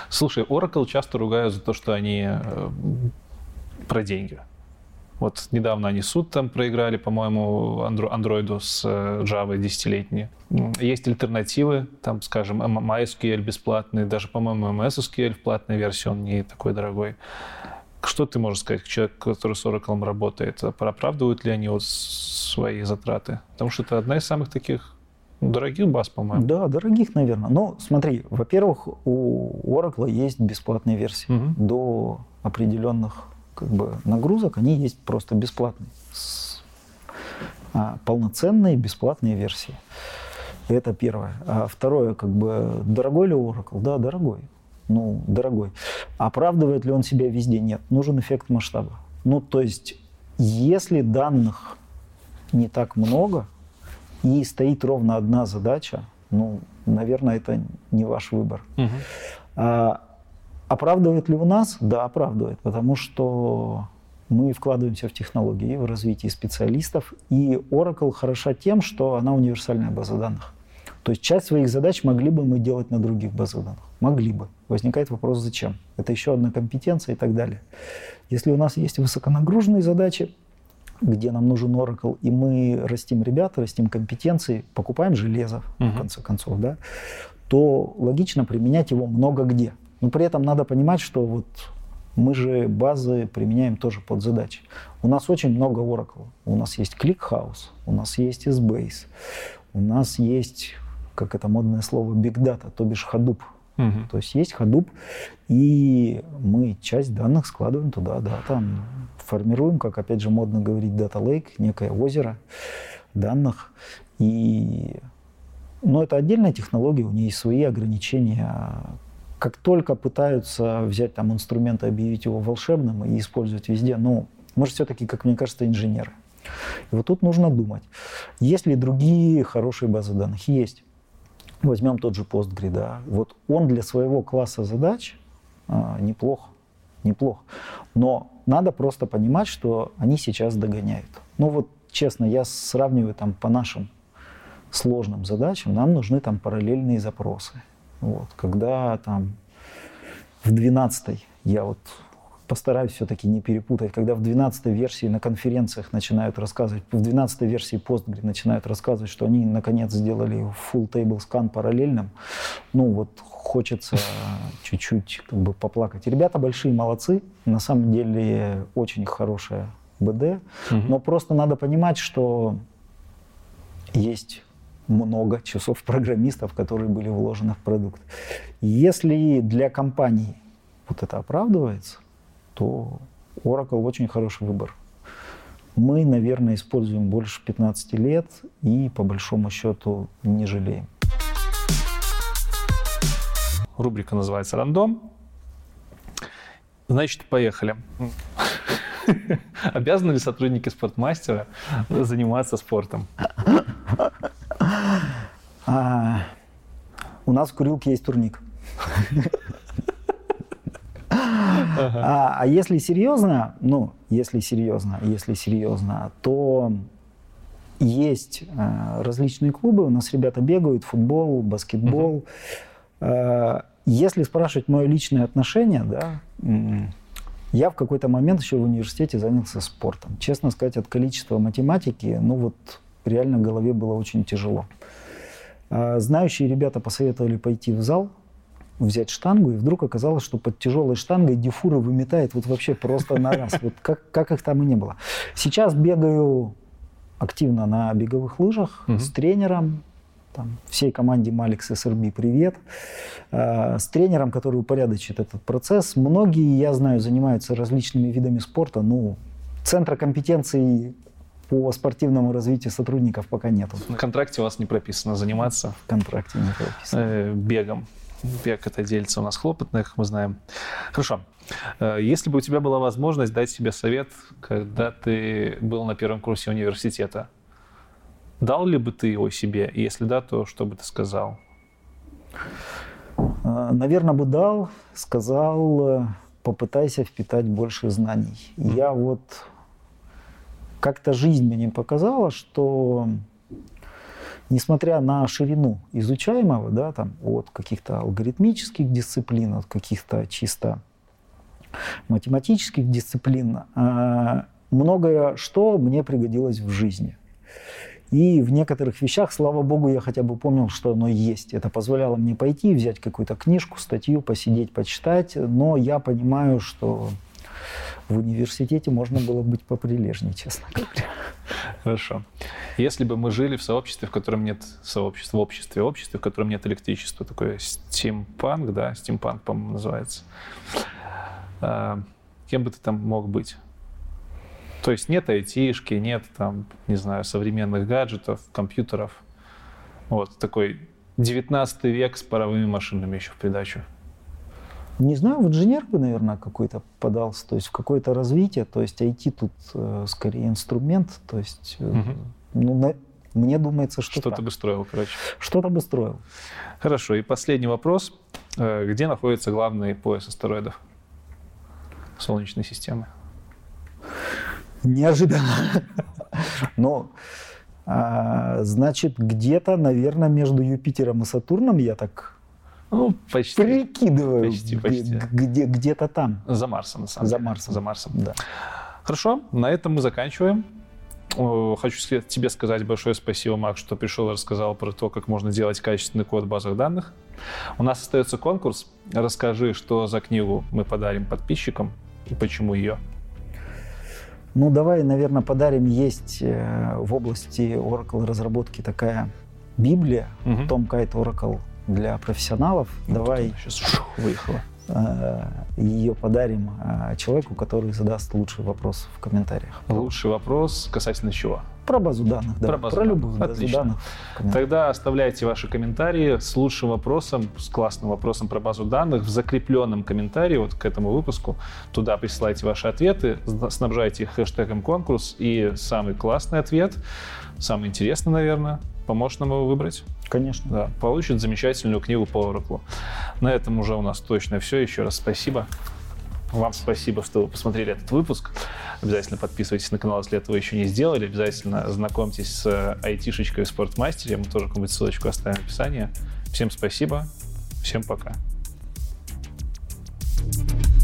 S2: Слушай, Oracle часто ругают за то, что они э, про деньги. Вот недавно они суд там проиграли, по-моему, андроиду с э, Java десятилетней. Есть альтернативы, там, скажем, MySQL бесплатный, даже, по-моему, MSSQL в платной версии, он не такой дорогой. Что ты можешь сказать, человек, который с Oracle работает, оправдывают ли они вот свои затраты? Потому что это одна из самых таких дорогих баз, по-моему.
S1: Да, дорогих, наверное. Но смотри, во-первых, у Oracle есть бесплатные версии угу. до определенных как бы нагрузок, они есть просто бесплатные. А, полноценные бесплатные версии. Это первое. А второе, как бы, дорогой ли Oracle? Да, дорогой. Ну, дорогой. Оправдывает ли он себя везде? Нет. Нужен эффект масштаба. Ну, то есть, если данных не так много, и стоит ровно одна задача, ну, наверное, это не ваш выбор. Угу. А, Оправдывает ли у нас? Да, оправдывает, потому что мы вкладываемся в технологии, в развитие специалистов. И Oracle хороша тем, что она универсальная база данных. То есть часть своих задач могли бы мы делать на других базах данных. Могли бы. Возникает вопрос, зачем? Это еще одна компетенция и так далее. Если у нас есть высоконагруженные задачи, где нам нужен Oracle, и мы растим ребят, растим компетенции, покупаем железо, uh-huh. в конце концов, да, то логично применять его много где. Но при этом надо понимать, что вот мы же базы применяем тоже под задачи. У нас очень много Oracle. У нас есть ClickHouse, у нас есть SBase, у нас есть, как это модное слово, Big Data, то бишь Hadoop. Угу. То есть есть Hadoop, и мы часть данных складываем туда, да, там формируем, как опять же модно говорить, Data Lake, некое озеро данных. И... Но это отдельная технология, у нее есть свои ограничения, как только пытаются взять там инструмент и объявить его волшебным и использовать везде, ну, мы же все-таки, как мне кажется, инженеры. И вот тут нужно думать. Есть ли другие хорошие базы данных? Есть. Возьмем тот же Postgre, да. Вот он для своего класса задач а, неплох, неплох. Но надо просто понимать, что они сейчас догоняют. Ну вот, честно, я сравниваю там по нашим сложным задачам, нам нужны там параллельные запросы. Вот, когда там в 12 я вот постараюсь все-таки не перепутать, когда в 12 версии на конференциях начинают рассказывать, в 12 версии Postgre начинают рассказывать, что они наконец сделали full table scan параллельным, ну вот хочется чуть-чуть как бы поплакать. Ребята большие молодцы, на самом деле очень хорошая БД, угу. но просто надо понимать, что есть много часов программистов, которые были вложены в продукт. Если для компании вот это оправдывается, то Oracle очень хороший выбор. Мы, наверное, используем больше 15 лет и по большому счету не жалеем.
S2: Рубрика называется «Рандом». Значит, поехали. Обязаны ли сотрудники спортмастера заниматься спортом?
S1: А, у нас в курилке есть турник. А, а если серьезно, ну, если серьезно, если серьезно, то есть э, различные клубы, у нас ребята бегают, футбол, баскетбол. Uh-huh. Если спрашивать мое личное отношение, да, я в какой-то момент еще в университете занялся спортом. Честно сказать, от количества математики, ну вот реально в голове было очень тяжело. А, знающие ребята посоветовали пойти в зал, взять штангу, и вдруг оказалось, что под тяжелой штангой дифура выметает вот вообще просто на раз. Вот как, как их там и не было. Сейчас бегаю активно на беговых лыжах угу. с тренером, там, всей команде Маликс СРБ привет, э, с тренером, который упорядочит этот процесс. Многие, я знаю, занимаются различными видами спорта, ну, центра компетенций по спортивному развитию сотрудников пока нету.
S2: В контракте у вас не прописано заниматься?
S1: В контракте не прописано.
S2: Э, бегом. Бег это делится у нас хлопотных, мы знаем. Хорошо. Э, если бы у тебя была возможность дать себе совет, когда ты был на первом курсе университета, дал ли бы ты его себе? И если да, то что бы ты сказал?
S1: Э, Наверное, бы дал, сказал, попытайся впитать больше знаний. Я вот как-то жизнь мне показала, что несмотря на ширину изучаемого, да, там, от каких-то алгоритмических дисциплин, от каких-то чисто математических дисциплин, а, многое что мне пригодилось в жизни. И в некоторых вещах, слава богу, я хотя бы помнил, что оно есть. Это позволяло мне пойти, взять какую-то книжку, статью, посидеть, почитать. Но я понимаю, что в университете можно было быть поприлежнее, честно говоря.
S2: Хорошо. Если бы мы жили в сообществе, в котором нет сообщества, в обществе, в обществе, в котором нет электричества, такое стимпанк, да, стимпанк, по-моему, называется, а, кем бы ты там мог быть? То есть нет айтишки, нет там, не знаю, современных гаджетов, компьютеров. Вот такой 19 век с паровыми машинами еще в придачу.
S1: Не знаю, в инженер бы, наверное, какой-то подался, то есть в какое-то развитие, то есть IT тут э, скорее инструмент, то есть, э, угу. ну, на, мне думается, что
S2: Что-то бы строил, короче.
S1: Что-то бы строил.
S2: Хорошо, и последний вопрос. Э, где находится главный пояс астероидов Солнечной системы?
S1: Неожиданно. Но, а, значит, где-то, наверное, между Юпитером и Сатурном я так
S2: ну, почти.
S1: Прикидываю.
S2: Почти, почти.
S1: Где, где-то там.
S2: За Марсом, на самом
S1: За
S2: деле.
S1: Марсом.
S2: За Марсом.
S1: Да.
S2: Хорошо, на этом мы заканчиваем. Хочу тебе сказать большое спасибо, Мак, что пришел и рассказал про то, как можно делать качественный код в базах данных. У нас остается конкурс. Расскажи, что за книгу мы подарим подписчикам и почему ее.
S1: Ну, давай, наверное, подарим. Есть э, в области Oracle разработки такая Библия, угу. Tom Kite Oracle для профессионалов.
S2: Вот
S1: Давай
S2: сейчас выехала.
S1: Э, ее подарим э, человеку, который задаст лучший вопрос в комментариях.
S2: Лучший вопрос касательно чего?
S1: Про базу данных, да.
S2: Про, базу
S1: Про
S2: данных.
S1: любых
S2: Отлично.
S1: базу данных.
S2: Тогда оставляйте ваши комментарии с лучшим вопросом, с классным вопросом про базу данных в закрепленном комментарии вот к этому выпуску. Туда присылайте ваши ответы, снабжайте их хэштегом конкурс, и самый классный ответ, самый интересный, наверное, поможет нам его выбрать.
S1: Конечно.
S2: Да, получит замечательную книгу по Oracle. На этом уже у нас точно все. Еще раз спасибо. Вам спасибо, что вы посмотрели этот выпуск. Обязательно подписывайтесь на канал, если этого еще не сделали. Обязательно знакомьтесь с э, айтишечкой в Спортмастере. Мы тоже какую-нибудь ссылочку оставим в описании. Всем спасибо. Всем пока. thank you